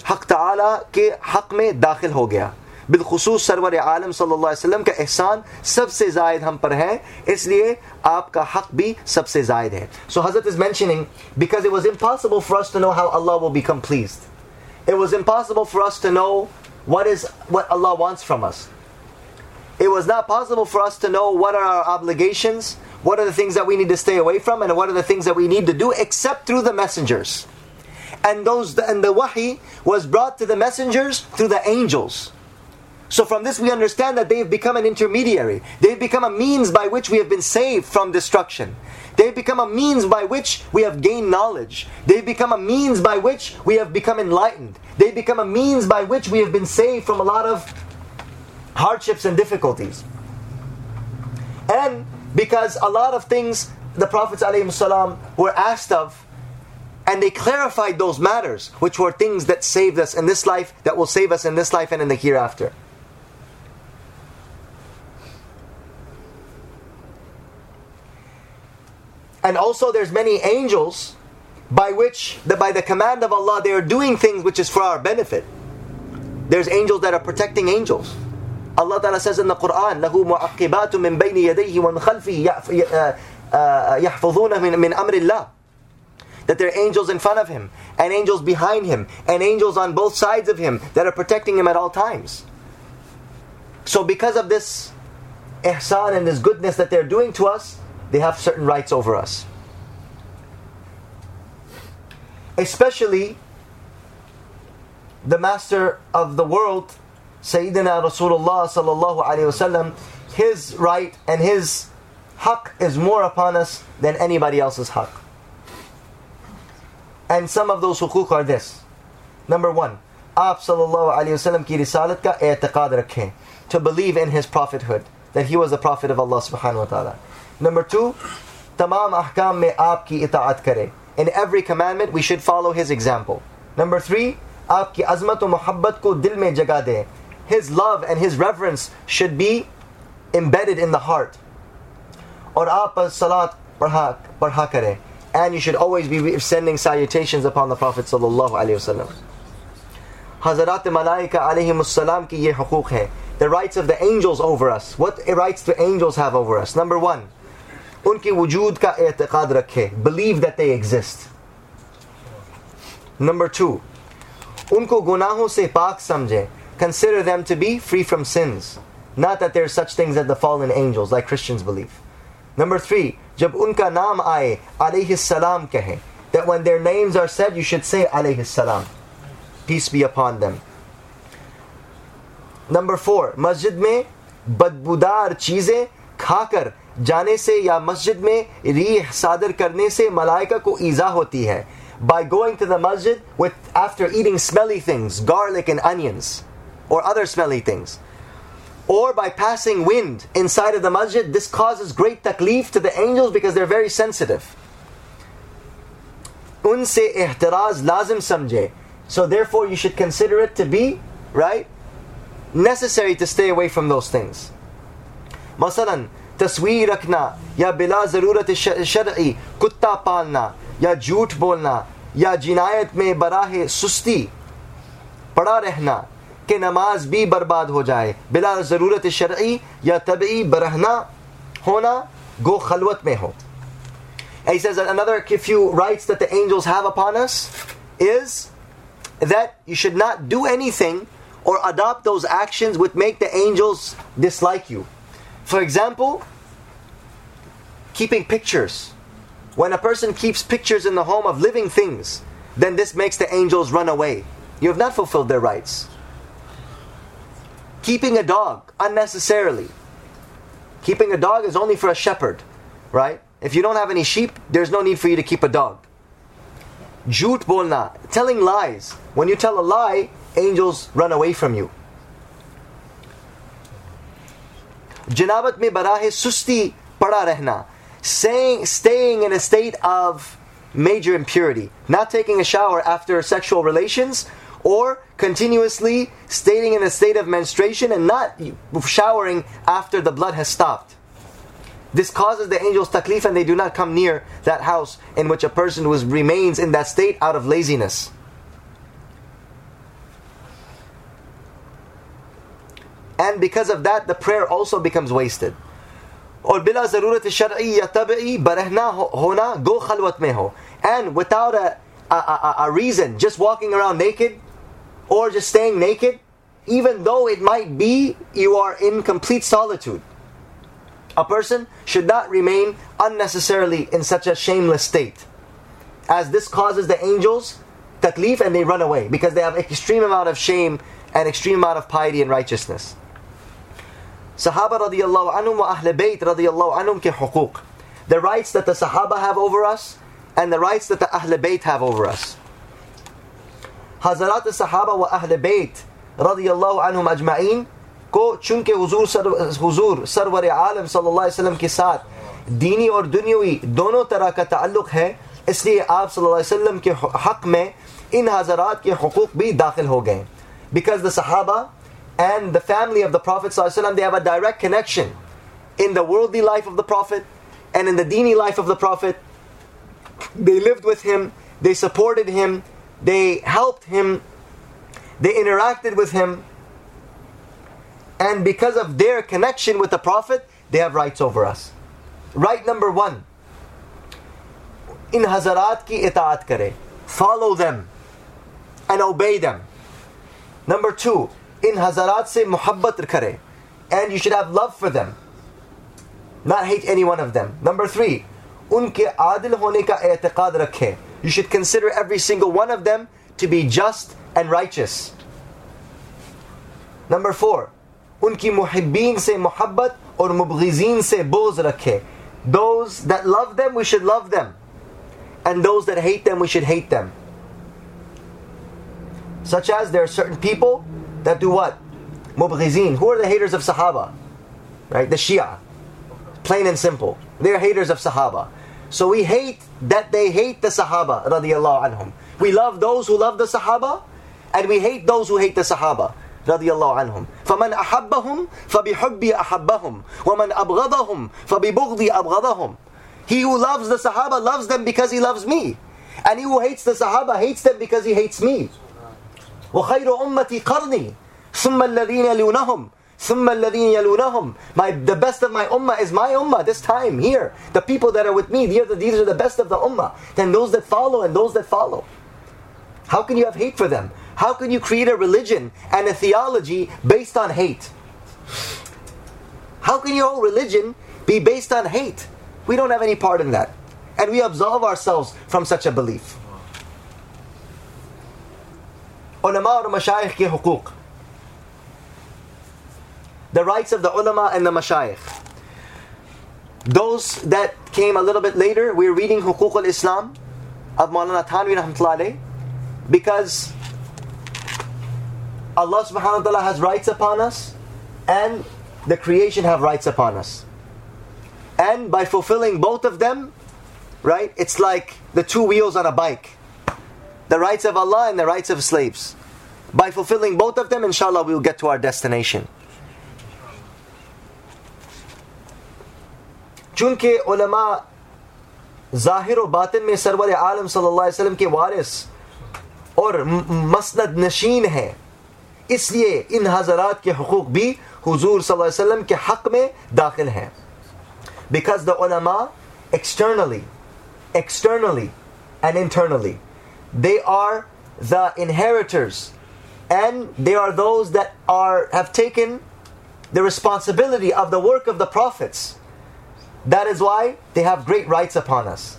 हक़ ताला के हक़ में दाखिल हो गया। बिलखसूस सरवर आलम सल्लल्लाहु अलैहि वसल्लम का एहसान सबसे जायद हम पर है इसलिए आपका हक भी सबसे जायद है सो हजरत is mentioning because it was impossible for us to know how Allah will become pleased it was impossible for us to know what is what Allah wants from us. It was not possible for us to know what are our obligations, what are the things that we need to stay away from, and what are the things that we need to do, except through the messengers. And those and the wahi was brought to the messengers through the angels. So from this we understand that they've become an intermediary. They've become a means by which we have been saved from destruction. They've become a means by which we have gained knowledge. They've become a means by which we have become enlightened. They've become a means by which we have been saved from a lot of hardships and difficulties. And because a lot of things the Prophets ﷺ were asked of, and they clarified those matters, which were things that saved us in this life, that will save us in this life and in the hereafter. And also there's many angels by which, the, by the command of Allah, they are doing things which is for our benefit. There's angels that are protecting angels. Allah Ta'ala says in the Quran, له معقبات من بين يديه ومن خلفه يحفظونه من, من أمر الله. That there are angels in front of him, and angels behind him, and angels on both sides of him that are protecting him at all times. So because of this ihsan and this goodness that they're doing to us, they have certain rights over us. Especially the master of the world, Sayyidina Rasulullah sallallahu alayhi wasallam, his right and his haqq is more upon us than anybody else's haqq. And some of those hukuk are this. Number one, sallallahu alayhi wasallam ki risalat ka. To believe in his prophethood, that he was a prophet of Allah subhanahu wa ta'ala. Number two, tamam ahkam mein aap ki itaat kare. In every commandment, we should follow his example. Number three, aap ki azmat و محبت ko dil mein jagah de. His love and his reverence should be embedded in the heart. Aur aap salat parha, parha kare. And you should always be sending salutations upon the Prophet sallallahu alaihi wasallam. Hazrat Malaika alayhi ki ye hukuk hai. The rights of the angels over us. What rights do angels have over us? Number one, उनकी वजूद का एतक़ाद रखे। Believe that they exist number two उनको गुनाहों से पाक समझे। Consider them to be free from sins not that there such things at the fallen angels like Christians believe number three जब उनका नाम आए अलैहिस्सलाम कहें, that when their names are said, you should say alayhi salam peace be upon number four मस्जिद में बदबूदार चीज़ें खाकर जाने से या मस्जिद में रीह सादर करने से मलाइका को ईजा होती है by going to the masjid with after eating smelly things garlic and onions or other smelly things or by passing wind inside of the masjid this causes great taklif to the angels because they're very sensitive उनसे एहतराज लाजिम समझे so therefore you should consider it to be right necessary to stay away from those things मसलन तस्वीर रखना या बिला ज़रूरत शरई कुत्ता पालना या झूठ बोलना या जिनायत में बराह सुस्ती पड़ा रहना कि नमाज़ भी बर्बाद हो जाए बिला ज़रूरत शरई या तबई बरहना होना गो खलवत में हो And he says that another few rights that the angels have upon us is that you should not do anything or adopt those actions which make the angels dislike you. For example, keeping pictures. When a person keeps pictures in the home of living things, then this makes the angels run away. You have not fulfilled their rights. Keeping a dog unnecessarily. Keeping a dog is only for a shepherd, right? If you don't have any sheep, there's no need for you to keep a dog. Jhoot bolna, telling lies. When you tell a lie, angels run away from you. Janabat में बराह सुस्ती पड़ा रहना. Saying, staying in a state of major impurity. Not taking a shower after sexual relations or continuously staying in a state of menstruation and not showering after the blood has stopped. This causes the angels taklif and they do not come near that house in which a person was, remains in that state out of laziness. And because of that, the prayer also becomes wasted. और बिला ज़रूरत शरई या तबई बरहना होना गो खलवत में हो and without a, a, a, a reason just walking around naked or just staying naked even though it might be you are in complete solitude a person should not remain unnecessarily in such a shameless state as this causes the angels taklif and they run away because they have extreme amount of shame and extreme amount of piety and righteousness Sahaba radiallahu anhum wa Ahl Bayt radiallahu anhum ke huquq. The rights that the Sahaba have over us and the rights that the Ahl Bayt have over us. Hazarat Sahaba wa Ahl Bayt radiallahu anhum ajma'in को चूंकि हुजूर sir, हुजूर server आलम सल्लल्लाहु अलैहि वसल्लम के साथ दीनी और दुनियावी दोनों तरह का ताल्लुक है इसलिए आप सल्लल्लाहु अलैहि वसल्लम के हक में इन हजरात के हकूक भी दाखिल हो गए because the Sahaba and the family of the Prophet ﷺ, they have a direct connection in the worldly life of the Prophet and in the dini life of the Prophet. They lived with him, they supported him, they helped him, they interacted with him, and because of their connection with the Prophet, they have rights over us. Right number one, in Hazarat ki itaat kare. Follow them and obey them. Number two, in Hazarat se muhabbat kare. And you should have love for them. Not hate any one of them. Number three, unke adil hone ka i'tiqad rakhe. You should consider every single one of them to be just and righteous. Number four, उनकी मुहिब्बीन से मोहब्बत और मुबगीजीन से बोझ रखे those that love them we should love them and those that hate them we should hate them such as there are certain people that do what mubghizin who are the haters of sahaba right the shia plain and simple they're haters of sahaba so we hate that they hate the sahaba radiyallahu anhum we love those who love the sahaba and we hate those who hate the sahaba رضي الله عنهم فمن أحبهم فبحبي أحبهم ومن أبغضهم فببغضي أبغضهم He who loves the Sahaba loves them because he loves me and he who hates the Sahaba hates them because he hates me وخير أمتي قرني ثم الذين يلونهم ثم الذين يلونهم my, The best of my ummah is my ummah this time here the people that are with me these are the, these are the best of the ummah then those that follow and those that follow how can you have hate for them how can you create a religion and a theology based on hate? How can your whole religion be based on hate? We don't have any part in that. And we absolve ourselves from such a belief. Ulama. The rights of the ulama and the mashayikh. Those that came a little bit later, we're reading Hukuk al-Islam of Maulana rahmatullahi because Allah subhanahu wa ta'ala has rights upon us and the creation have rights upon us. And by fulfilling both of them, right, it's like the two wheels on a bike the rights of Allah and the rights of slaves. By fulfilling both of them, inshallah, we will get to our destination. چونکہ علماء ظاہر و باطن میں سرور عالم صلی اللہ علیہ وسلم کے وارث اور مسند نشین ہیں اس لیے ان حضرات کے حقوق بھی حضور صلی اللہ علیہ وسلم کے حق میں داخل ہیں بیکاز دا علماء externally externally and internally they are the inheritors. And they are those that are have taken the responsibility of the work of the prophets. That is why they have great rights upon us.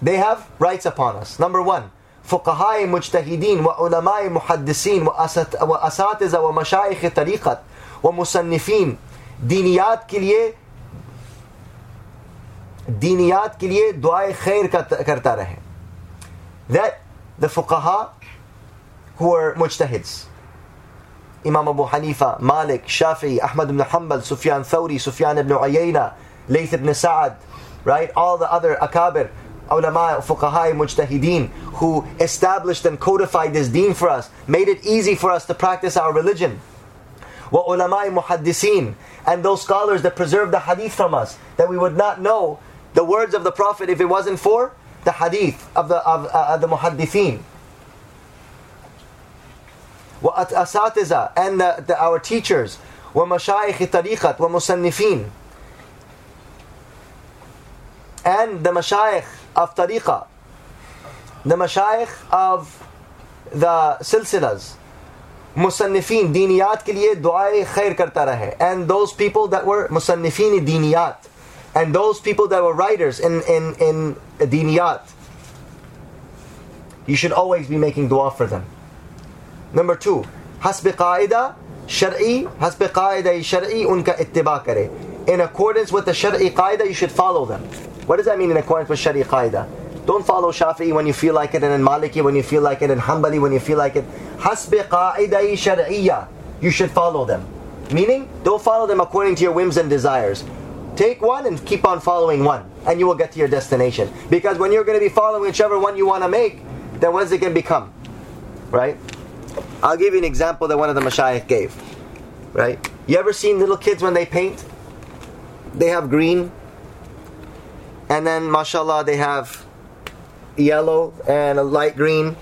They have rights upon us. Number 1 فقهاء مجتهدين وعلماء محدثين وأساتذة ومشايخ wa ومصنفين دینیات کے لیے دینیات کے لیے دعائے خیر کرتا رہے that the fuqaha who are mujtahids Imam Abu Hanifa, Malik, Shafi, Ahmad ibn Hanbal, Sufyan Thawri, Sufyan ibn Uyayna, Layth ibn Sa'ad, right? All the other akabir, ulama, fuqaha, mujtahideen, who established and codified this deen for us, made it easy for us to practice our religion. Wa ulama muhaddiseen, and those scholars that preserved the hadith from us, that we would not know the words of the Prophet if it wasn't for the hadith of the of, uh, the muhaddithin. Asatiza, and the, the, our teachers, tariqat, wa musannifin, and the mashayikh of tariqah, the mashayikh of the silsilas, diniyat ke liye du'ai khair karta rahe. And those people that were musannifin diniyat, and those people that were writers in, in, in diniyat, you should always be making dua for them. Number two, hasbi qaida shar'i, hasbi qaida shar'i unka ittiba kare. In accordance with the shar'i qaida, you should follow them. What does that mean in accordance with Shari Qaida? Don't follow Shafi'i when you feel like it, and then Maliki when you feel like it, and Hanbali when you feel like it. Hasbi Qa'idai Shar'iyya. You should follow them. Meaning, don't follow them according to your whims and desires. Take one and keep on following one, and you will get to your destination. Because when you're going to be following whichever one you want to make, then what is it going to become? Right? I'll give you an example that one of the mashayikh gave. Right? You ever seen little kids when they paint? They have green, and then mashallah they have yellow and a light green,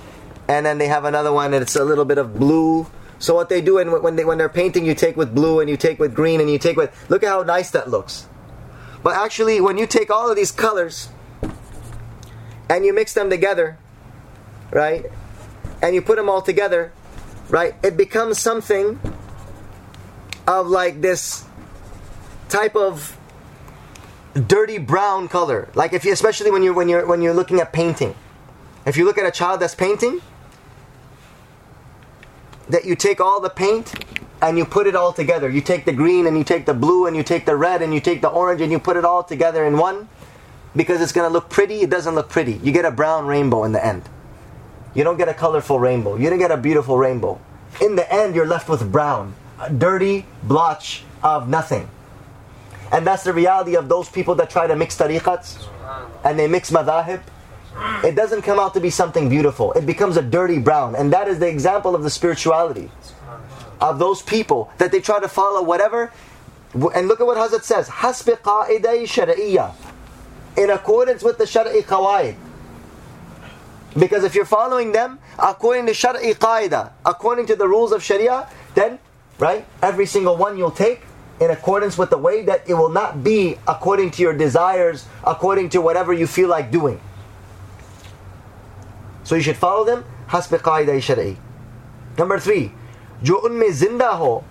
and then they have another one and it's a little bit of blue. So what they do, and when they when they're painting, you take with blue and you take with green and you take with. Look at how nice that looks. But actually, when you take all of these colors and you mix them together, right, and you put them all together, right, it becomes something of like this type of dirty brown color. Like if you, especially when you're when you're when you're looking at painting, if you look at a child that's painting, that you take all the paint and you put it all together. You take the green and you take the blue and you take the red and you take the orange and you put it all together in one because it's going to look pretty. It doesn't look pretty. You get a brown rainbow in the end. You don't get a colorful rainbow. You don't get a beautiful rainbow. In the end, you're left with brown, a dirty blotch of nothing. And that's the reality of those people that try to mix tariqats and they mix madahib. It doesn't come out to be something beautiful. It becomes a dirty brown. And that is the example of the spirituality of those people that they try to follow whatever. And look at what Hazrat says: "Hasbi qa'iday shar'iyya," in accordance with the shar'i qawaid. Because if you're following them according to shar'i qaida, according to the rules of Sharia, then right, every single one you'll take in accordance with the way that it will not be according to your desires, according to whatever you feel like doing. So you should follow them hasbi qaida shar'i. Number three, जो उनमें जिंदा हो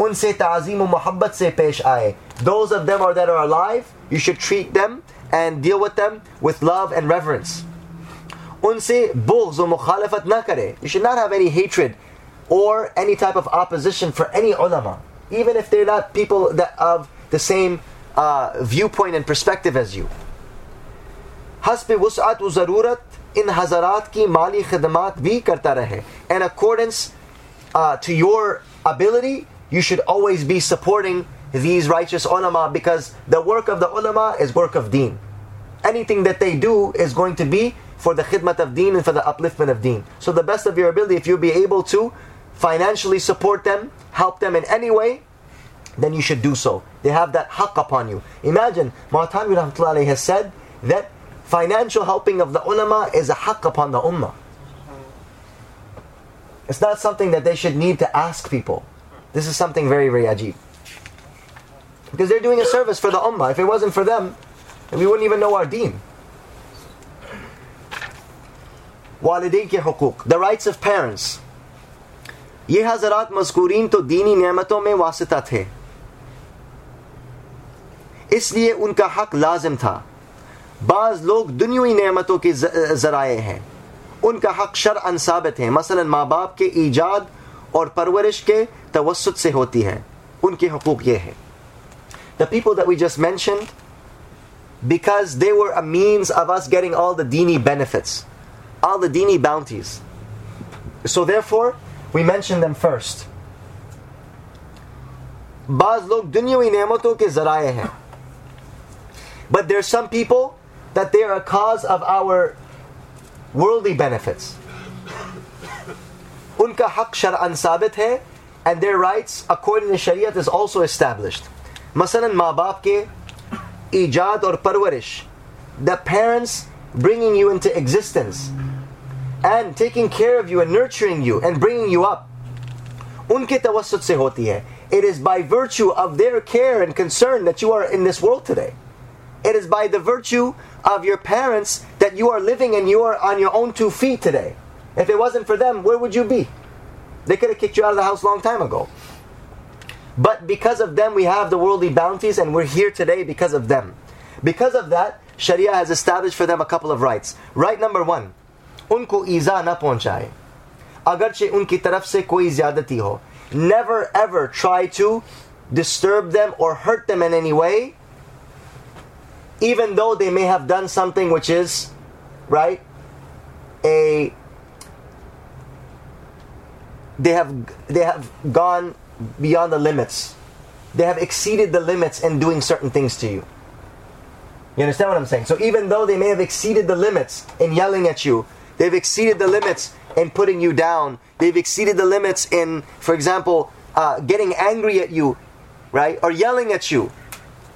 उनसे ताज़ीम व मोहब्बत से पेश आए those of them are that are alive you should treat them and deal with them with love and reverence उनसे बुग़्ज़ व मुखालफत ना करे you should not have any hatred or any type of opposition for any ulama even if they're not people that of the same uh, viewpoint and perspective as you हस्ब वसअत व ज़रूरत इन हज़रात की माली खदमात भी करता रहे in accordance uh, to your ability you should always be supporting these righteous ulama because the work of the ulama is work of deen. Anything that they do is going to be for the khidmat of deen and for the upliftment of deen. So the best of your ability if you'll be able to financially support them help them in any way then you should do so. They have that haqq upon you. Imagine Mu'tami has said that financial helping of the ulama is a haqq upon the ummah. It's not something that they should need to ask people. This is something very, very ajib. Because they're doing a service for the ummah. If it wasn't for them, then we wouldn't even know our deen. Walidinki hukuk, the rights of parents. Ye hazarat maskurin to dini niyamaton mein wasita the. Isliye unka haq lazim tha. Baaz log dunyui niyamaton ke eh, zaraye hain. उनका हक sir साबित है मसलन माँ बाप के ईजाद और परवरिश के तवसत से होती है उनके हकूक ये है The people that we just mentioned, because they were a means of us getting all the dini benefits, all the dini bounties. So therefore, we mention them first. बाज लोग दुनियावी नेमतों के जराए हैं But there's some people that they are a cause of our worldly benefits. Unka haq shar'an sabit hai, and their rights according to Shariat is also established. Masalan, ma baap ke ijad or parwarish, the parents bringing you into existence and taking care of you and nurturing you and bringing you up. Unke tawassut se hoti hai. It is by virtue of their care and concern that you are in this world today. It is by the virtue of your parents that you are living and you are on your own two feet today. If it wasn't for them, where would you be? They could have kicked you out of the house a long time ago. But because of them, we have the worldly bounties and we're here today because of them. Because of that, Sharia has established for them a couple of rights. Right number one, unko iza na pahunchaye. Agarche unki taraf se koi zyadati ho. Never ever try to disturb them or hurt them in any way even though they may have done something which is, right, a they have they have gone beyond the limits they have exceeded the limits in doing certain things to you. You understand what I'm saying? So even though they may have exceeded the limits in yelling at you, they've exceeded the limits in putting you down, they've exceeded the limits in, for example, uh, getting angry at you, right? Or yelling at you.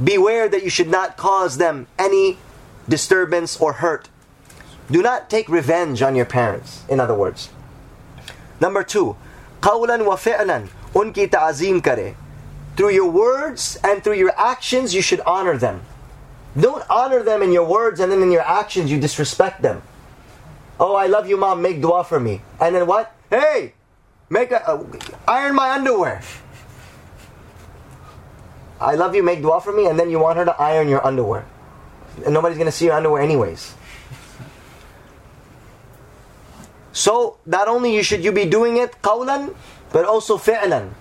Beware that you should not cause them any disturbance or hurt. Do not take revenge on your parents, in other words. Number two, قَوْلًا وَفِعْلًا أُنْكِ azim kare. Through your words and through your actions, you should honor them. Don't honor them in your words and then in your actions, you disrespect them. Oh, I love you, mom. Make dua for me. And then what? Hey, make a, uh, iron my underwear. I love you, make dua for me, and then you want her to iron your underwear. And nobody's going to see your underwear anyways. So, not only you should you be doing it qawlan, but also fi'lan.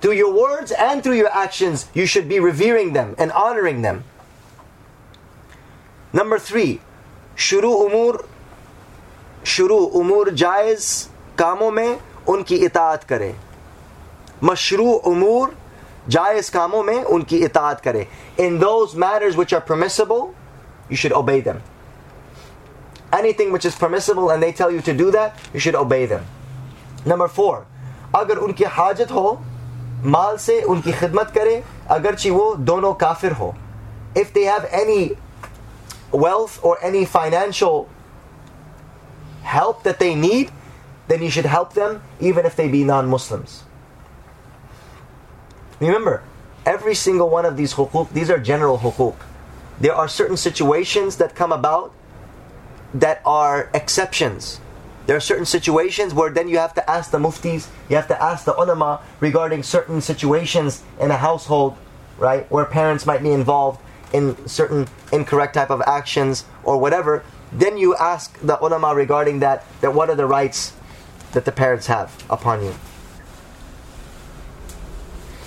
Through your words and through your actions, you should be revering them and honoring them. Number three, shuru umur, shuru umur jais kamon mein unki itaat kare. Mashru umur जायज़ कामों में उनकी इतात करे in those matters which are permissible you should obey them anything which is permissible and they tell you to do that you should obey them number four अगर उनकी हाजत हो माल से उनकी खिदमत करे अगरचि वो दोनों काफिर हो if they have any wealth or any financial help that they need then you should help them even if they be non-Muslims. Remember, every single one of these hukuk, these are general hukuk. There are certain situations that come about that are exceptions. There are certain situations where then you have to ask the muftis, you have to ask the ulama regarding certain situations in a household, right, where parents might be involved in certain incorrect type of actions or whatever. Then you ask the ulama regarding that, that what are the rights that the parents have upon you.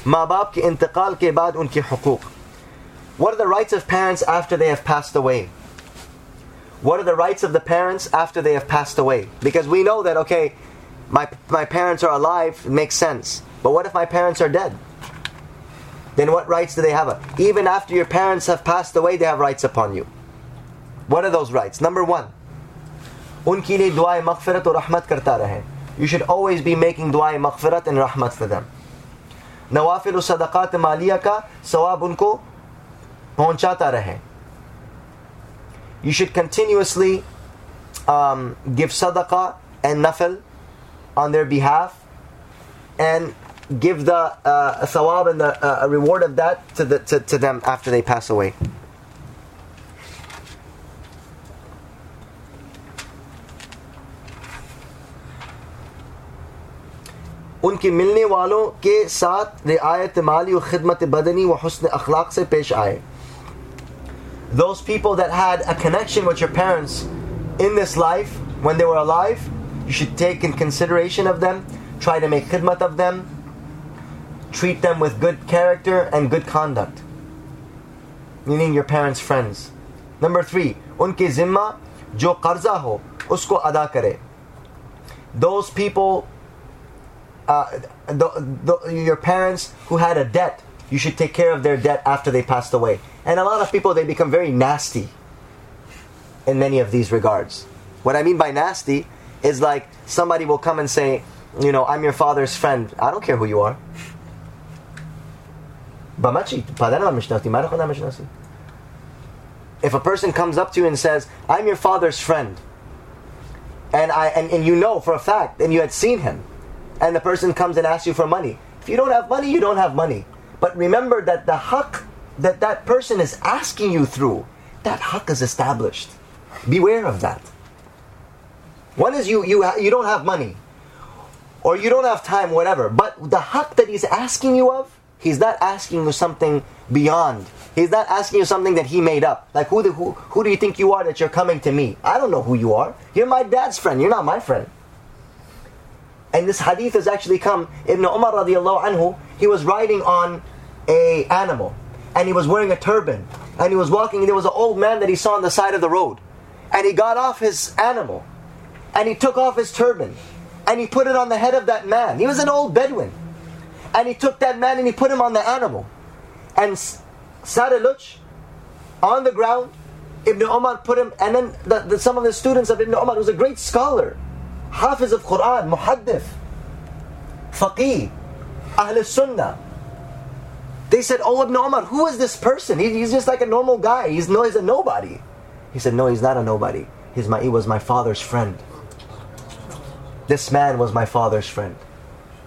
माँ बाप के इंतकाल के बाद उनके हुकूक What are the rights of parents after they have passed away? What are the rights of the parents after they have passed away? Because we know that, okay, my, my parents are alive, it makes sense. But what if my parents are dead? Then what rights do they have? Even after your parents have passed away, they have rights upon you. What are those rights? Number one, उनके लिए दुआ मगफरत और रहमत करता रहे you should always be making dua maghfirat and rahmat for them. नवाफिल सदक़ात Mallya का सवाब उनको पहुंचाता रहे You should continuously um, give sadaqah and nafil on their behalf and give the uh, thawab and the uh, reward of that to, the, to, to them after they pass away. उनके मिलने वालों के साथ रियायत माली और खिदमत बदनी व हसन अखलाक से पेश आए Those people that had a connection with your parents in this life when they were alive, you should take in consideration of them, try to make khidmat of them, treat them with good character and good conduct. Meaning your parents' friends. Number three, उनके जिम्मा जो कर्जा हो उसको अदा करे. Those people uh, the, the, your parents who had a debt, you should take care of their debt after they passed away. And a lot of people, they become very nasty in many of these regards. What I mean by nasty is like somebody will come and say, you know, I'm your father's friend. I don't care who you are. If a person comes up to you and says, I'm your father's friend, and, I, and, and you know for a fact, and you had seen him, and the person comes and asks you for money. If you don't have money, you don't have money. But remember that the haqq that that person is asking you through, that haqq is established. Beware of that. One is you, you, you don't have money, or you don't have time, whatever. But the haqq that he's asking you of, he's not asking you something beyond. He's not asking you something that he made up. Like, who, the, who, who do you think you are that you're coming to me? I don't know who you are. You're my dad's friend. You're not my friend. And this hadith has actually come, Ibn Umar radiallahu anhu, he was riding on a animal and he was wearing a turban and he was walking and there was an old man that he saw on the side of the road and he got off his animal and he took off his turban and he put it on the head of that man. He was an old Bedouin. and he took that man and he put him on the animal. And Saraluch, on the ground, Ibn Umar put him, and then the, the, some of the students of Ibn Umar was a great scholar, Hafiz of Quran, Muhaddith, Faqih, Ahl Sunnah. They said, Oh, Ibn Umar, who is this person? He, he's just like a normal guy. He's, no, he's a nobody. He said, No, he's not a nobody. He's my, he was my father's friend. This man was my father's friend.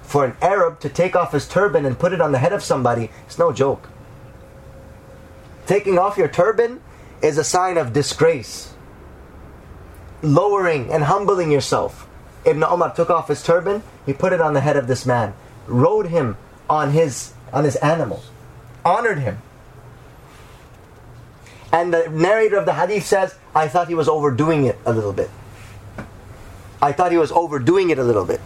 For an Arab to take off his turban and put it on the head of somebody, it's no joke. Taking off your turban is a sign of disgrace. Lowering and humbling yourself. Ibn Umar took off his turban, he put it on the head of this man, rode him on his on his animal, honored him. And the narrator of the hadith says, I thought he was overdoing it a little bit. I thought he was overdoing it a little bit.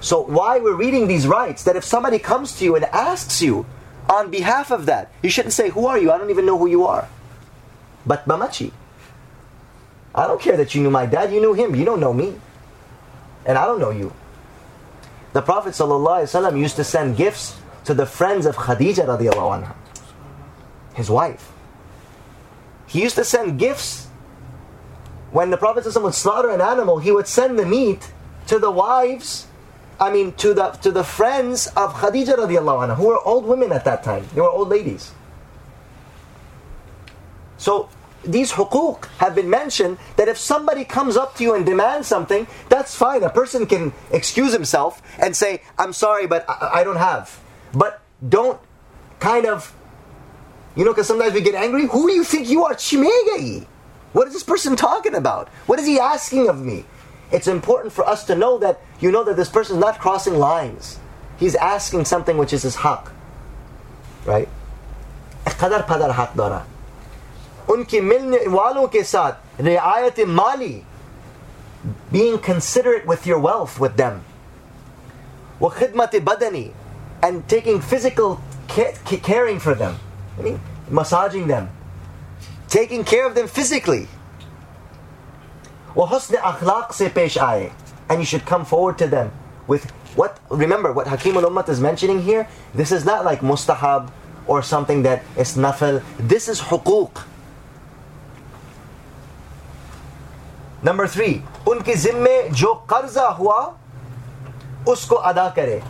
So why we're reading these rights that if somebody comes to you and asks you on behalf of that, you shouldn't say, Who are you? I don't even know who you are. But Mamachi. I don't care that you knew my dad, you knew him, you don't know me. And I don't know you. The Prophet ﷺ used to send gifts to the friends of Khadija radiallahu anha, his wife. He used to send gifts when the Prophet ﷺ would slaughter an animal, he would send the meat to the wives, I mean to the to the friends of Khadija radiallahu anha, who were old women at that time. They were old ladies. So these hukuk have been mentioned that if somebody comes up to you and demands something, that's fine. A person can excuse himself and say, I'm sorry, but I, I don't have. But don't kind of, you know, because sometimes we get angry. Who do you think you are? Chimegai. What is this person talking about? What is he asking of me? It's important for us to know that you know that this person is not crossing lines. He's asking something which is his haq. Right? قدر پدر حق دارا उनके मिलने वालों के साथ रियायत माली being considerate with your wealth with them وخدمة بدني and taking physical caring for them I mean, massaging them taking care of them physically. وَحُسْنِ أَخْلَاقٍ se pesh aaye. And you should come forward to them with what, remember what Hakim al-Ummat is mentioning here, this is not like mustahab or something that is nafil. This is huquq. Number three, उनके ज़िम्मे जो कर्जा हुआ उसको अदा करे.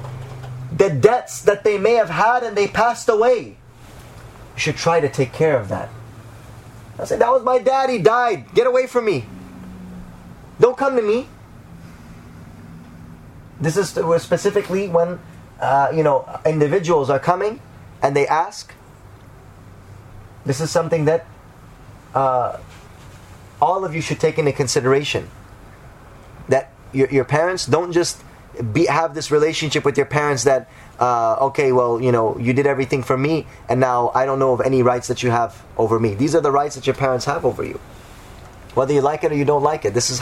The debts that they may have had and they passed away, you should try to take care of that. I said, That was my dad, he died. Get away from me. Don't come to me. This is specifically when uh, you know individuals are coming and they ask. This is something that uh, all of you should take into consideration. That your, your parents don't just be, have this relationship with your parents that uh, okay, well, you know, you did everything for me, and now I don't know of any rights that you have over me. These are the rights that your parents have over you, whether you like it or you don't like it. This is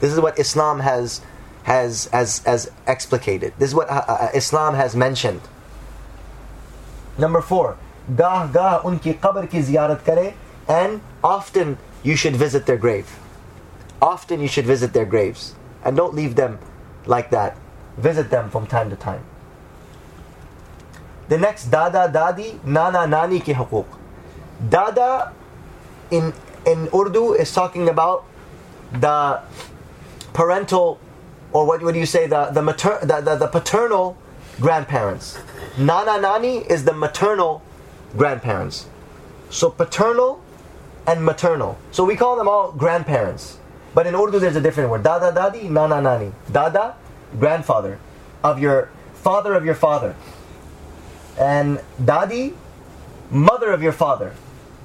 This is what Islam has has as as explicated. This is what uh, uh Islam has mentioned. Number four, gah gah unki qabr ki ziyarat kare, and often you should visit their grave. Often you should visit their graves, and don't leave them like that. Visit them from time to time. The next dada dadi nana nani ki hukuk. Dada in in Urdu is talking about the parental or what would you say the the, mater, the, the, the paternal grandparents. Nana nani is the maternal grandparents. So paternal and maternal. So we call them all grandparents. But in Urdu there's a different word. Dada dadi, nana nani. Dada, grandfather of your father of your father. And Dadi, mother of your father.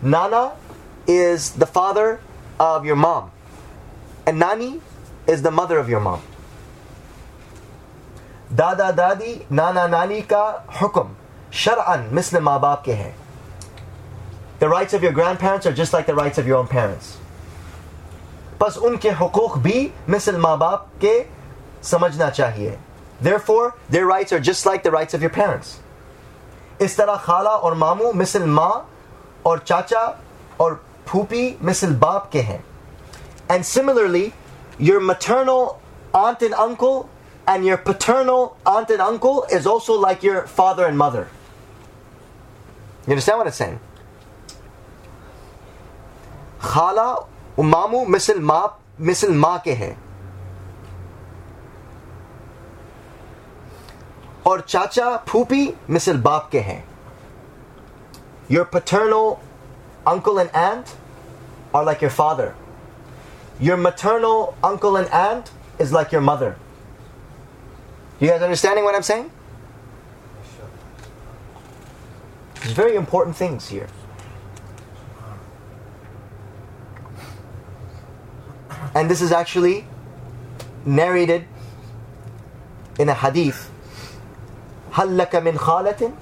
Nana is the father of your mom. And Nani is the mother of your mom. Dada Dadi, Nana Nani ka hukum. Shar'an, misl ma baap ke hai. The rights of your grandparents are just like the rights of your own parents. बस उनके हुकूक भी मिसल माँ बाप के समझना चाहिए Therefore, their rights are just like the rights of your parents. इस तरह खाला और मामू मिसल माँ और चाचा और फूपी मिसल बाप के हैं. And similarly, your maternal aunt and uncle and your paternal aunt and uncle is also like your father and mother. You understand what it's saying? खाला मामू मिसल माँ मिसल माँ के हैं और चाचा फूपी मिसल बाप के हैं Your paternal uncle and aunt are like your father. Your maternal uncle and aunt is like your mother. You guys understanding what I'm saying? There's very important things here. And this is actually narrated in a hadith. Hallaka min khalatin?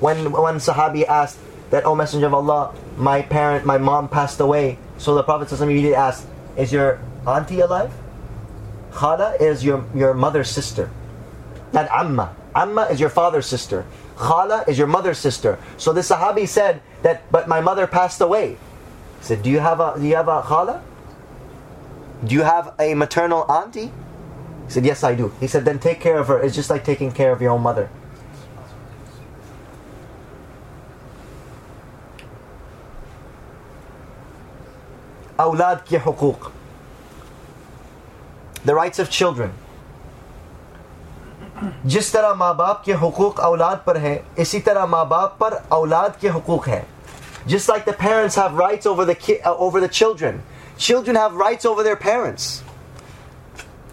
When when Sahabi asked that, O Messenger of Allah, my parent, my mom passed away. So the Prophet immediately asked, Is your auntie alive? Khala is your, your mother's sister. That Amma. Amma is your father's sister. Khala is your mother's sister. So the Sahabi said that, but my mother passed away. He said, Do you have a do you have a khala? Do you have a maternal auntie? He said, Yes, I do. He said, Then take care of her. It's just like taking care of your own mother. أولاد حقوق The rights of children جس طرح ماں باپ کے حقوق اولاد پر ہیں اسی طرح ماں باپ پر اولاد کے حقوق ہیں Just like the parents have rights over the, uh, over the children children have rights over their parents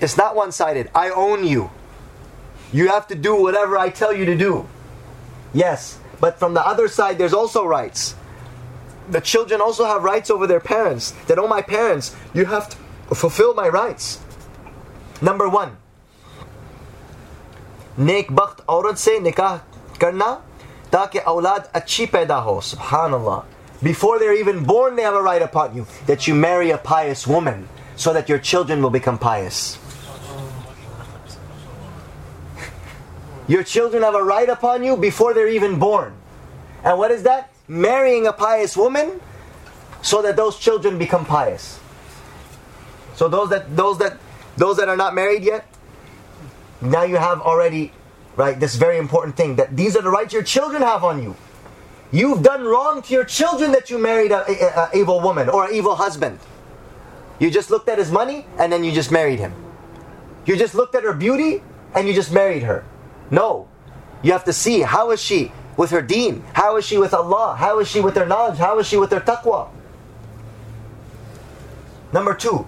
it's not one-sided i own you you have to do whatever i tell you to do yes but from the other side there's also rights the children also have rights over their parents. That, oh, my parents, you have to fulfill my rights. Number one, नेक बख्त औरत से निकाह करना ताकि औलाद अच्छी पैदा हो subhanallah before they're even born they have a right upon you that you marry a pious woman so that your children will become pious your children have a right upon you before they're even born and what is that marrying a pious woman so that those children become pious. So those that those that those that are not married yet, now you have already right this very important thing that these are the rights your children have on you. You've done wrong to your children that you married a, a, a evil woman or an evil husband. You just looked at his money and then you just married him. You just looked at her beauty and you just married her. No. You have to see how is she with her deen? How is she with Allah? How is she with her knowledge? How is she with her taqwa? Number two,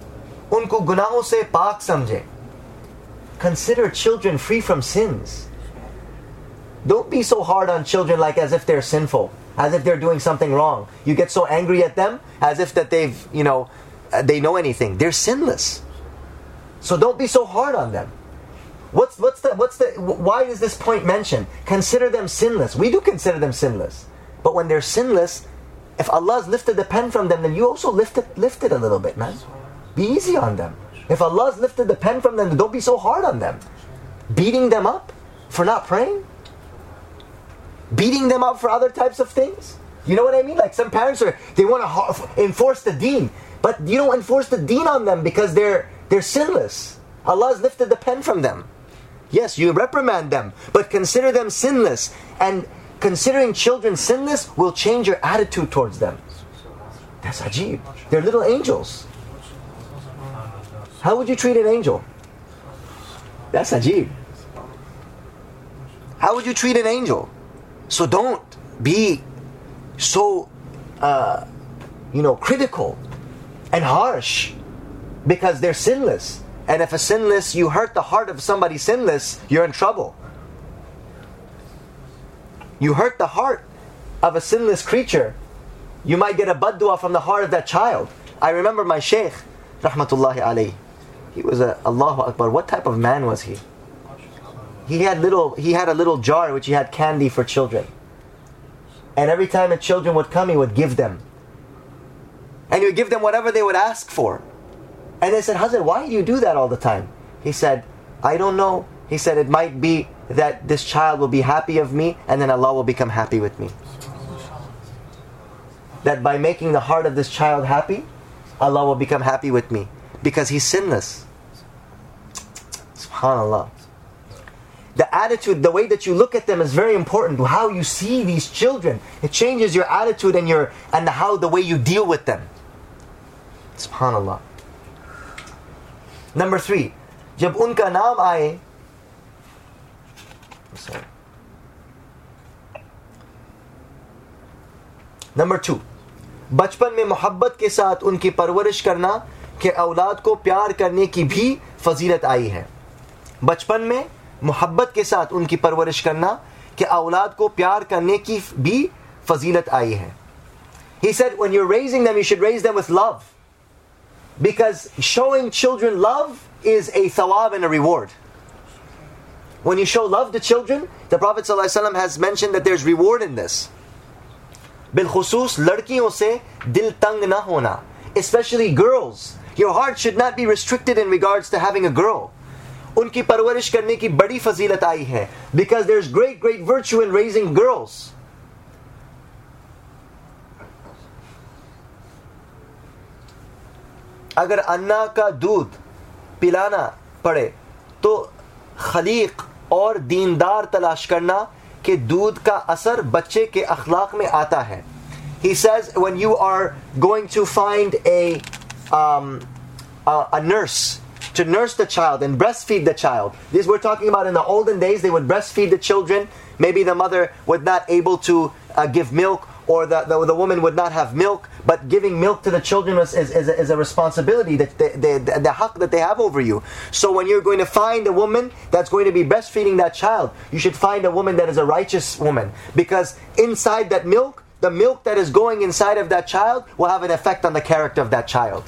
unko gunaho se pak samjhe. Consider children free from sins. Don't be so hard on children like as if they're sinful, as if they're doing something wrong. You get so angry at them as if that they've, you know, uh, they know anything. They're sinless. So don't be so hard on them. What's what's the what's the why is this point mentioned? Consider them sinless. We do consider them sinless, but when they're sinless, if Allah's lifted the pen from them, then you also lift it lift it a little bit, man. Be easy on them. If Allah's lifted the pen from them, don't be so hard on them. Beating them up for not praying, beating them up for other types of things. You know what I mean? Like some parents are they want to enforce the deen, but you don't enforce the deen on them because they're they're sinless. Allah's lifted the pen from them. Yes, you reprimand them, but consider them sinless. And considering children sinless will change your attitude towards them. That's ajib. They're little angels. How would you treat an angel? That's ajib. How would you treat an angel? So don't be so, uh, you know, critical and harsh because they're sinless. And if a sinless, you hurt the heart of somebody sinless, you're in trouble. You hurt the heart of a sinless creature, you might get a baddua from the heart of that child. I remember my sheikh, rahmatullahi alayhi. He was a Allahu Akbar. What type of man was he? He had little. He had a little jar which he had candy for children. And every time the children would come, he would give them. And he would give them whatever they would ask for. And they said, Hazrat, why do you do that all the time? He said, I don't know. He said, it might be that this child will be happy of me and then Allah will become happy with me. That by making the heart of this child happy, Allah will become happy with me because he's sinless. SubhanAllah The attitude, the way that you look at them is very important. How you see these children, it changes your attitude and your and how the way you deal with them. Subhanallah. Number three, जब उनका नाम आए sorry. Number two बचपन में मोहब्बत के साथ उनकी परवरिश करना कि औलाद को प्यार करने की भी फजीलत आई है बचपन में मोहब्बत के साथ उनकी परवरिश करना कि औलाद को प्यार करने की भी फजीलत आई है He said, when you're raising them, you should raise them with love. Because showing children love is a thawab and a reward. When you show love to children, the Prophet ﷺ has mentioned that there's reward in this. बिलखसूस लड़कियों से दिल तंग ना होना especially girls your heart should not be restricted in regards to having a girl उनकी परवरिश करने की बड़ी फजीलत आई है because there's great great virtue in raising girls अगर अन्ना का दूध पिलाना पड़े तो खलीक और दीनदार तलाश करना कि दूध का असर बच्चे के अखलाक में आता है He says when you are going to find a, um, to nurse the child and breastfeed the child. These we're talking about in the olden days. They would breastfeed the children. Maybe the mother was not able to uh, give milk, or the, the, the, woman would not have milk. But giving milk to the children is, is, is, a, is a responsibility that they, they, the, the haq that they have over you. So when you're going to find a woman that's going to be breastfeeding that child, you should find a woman that is a righteous woman because inside that milk, the milk that is going inside of that child will have an effect on the character of that child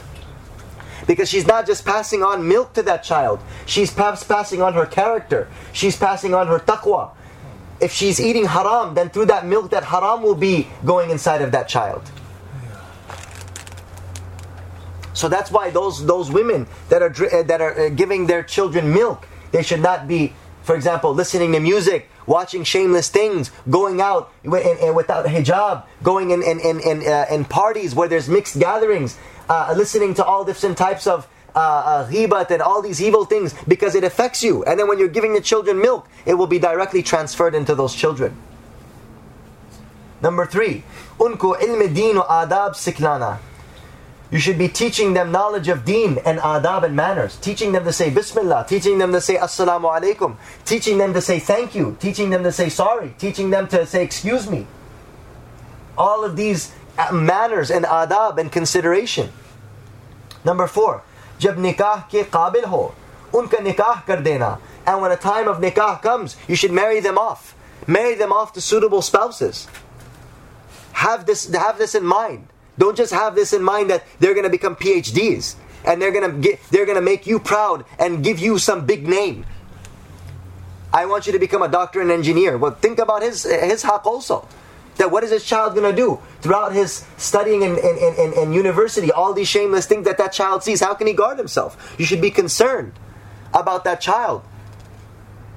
because she's not just passing on milk to that child, she's perhaps passing on her character, she's passing on her taqwa. If she's eating haram, then through that milk, that haram will be going inside of that child. So that's why those those women that are that are uh, giving their children milk, they should not be, for example, listening to music, watching shameless things, going out without hijab, going in in in in, uh, in parties where there's mixed gatherings, uh, listening to all different types of uh, uh, and all these evil things because it affects you. And then when you're giving the children milk, it will be directly transferred into those children. Number three, unko ilm adab siklana. You should be teaching them knowledge of deen and adab and manners. Teaching them to say Bismillah, teaching them to say Assalamu alaikum, teaching them to say thank you, teaching them to say sorry, teaching them to say excuse me. All of these uh, manners and adab and consideration. Number four, jab nikah ke qabil ho, unka nikah kar dena. And when a time of nikah comes, you should marry them off. Marry them off to suitable spouses. Have this, have this in mind. Don't just have this in mind that they're going to become PhDs and they're going to get, they're going to make you proud and give you some big name. I want you to become a doctor and engineer. Well, think about his his haq also that what is this child going to do throughout his studying in, in, in, in, university, all these shameless things that that child sees? How can he guard himself? You should be concerned about that child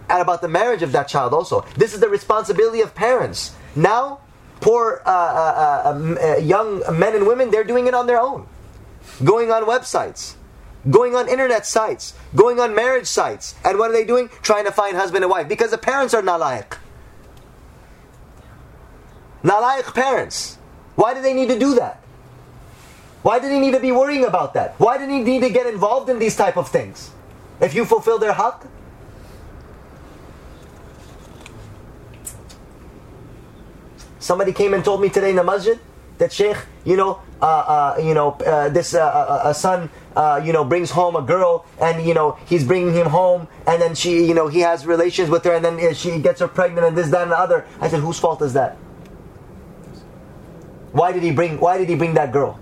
and about the marriage of that child also. This is the responsibility of parents. Now, poor uh, uh, uh, um, uh young men and women, they're doing it on their own. Going on websites, going on internet sites, going on marriage sites. And what are they doing? Trying to find husband and wife because the parents are not like. Nalaik parents. Why do they need to do that? Why do they need to be worrying about that? Why do they need to get involved in these type of things? If you fulfill their haqq? Somebody came and told me today in the masjid that Sheikh, you know, uh, uh, you know, uh, this uh, uh, uh, son, you know, brings home a girl, and you know, he's bringing him home, and then she, you know, he has relations with her, and then she gets her pregnant, and this, that, and the other. I said, whose fault is that? Why did he bring why did he bring that girl?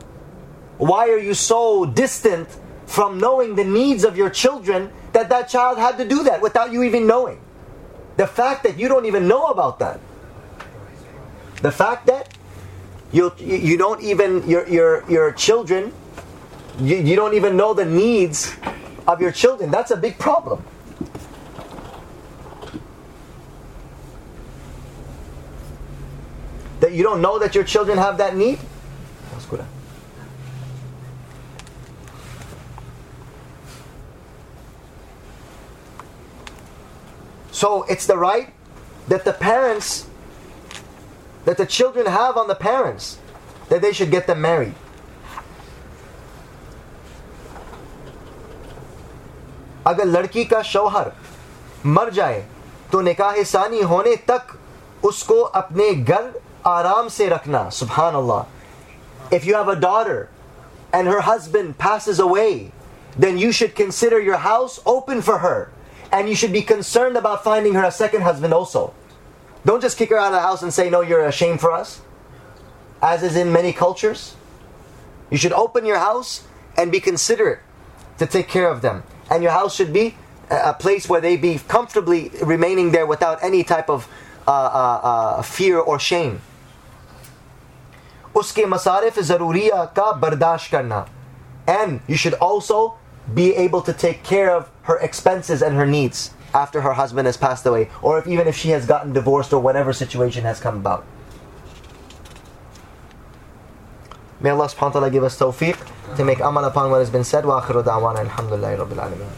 Why are you so distant from knowing the needs of your children that that child had to do that without you even knowing? The fact that you don't even know about that. The fact that you you don't even your your your children you, you don't even know the needs of your children. That's a big problem. that you don't know that your children have that need? So it's the right that the parents, that the children have on the parents, that they should get them married. अगर लड़की का शौहर मर जाए तो निकाह सानी होने तक उसको अपने घर आराम से रखना सुबहान अल्लाह if you have a daughter and her husband passes away then you should consider your house open for her and you should be concerned about finding her a second husband also don't just kick her out of the house and say no you're ashamed for us as is in many cultures you should open your house and be considerate to take care of them and your house should be a place where they be comfortably remaining there without any type of uh, uh, uh, fear or shame. उसके मसारिफ ज़रूरिया का बर्दाश्त करना. And you should also be able to take care of her expenses and her needs after her husband has passed away, or if, even if she has gotten divorced or whatever situation has come about. May Allah subhanahu wa ta'ala give us tawfiq to make amal upon what has been said. Wa akhiru da'wana alhamdulillahi rabbil alameen.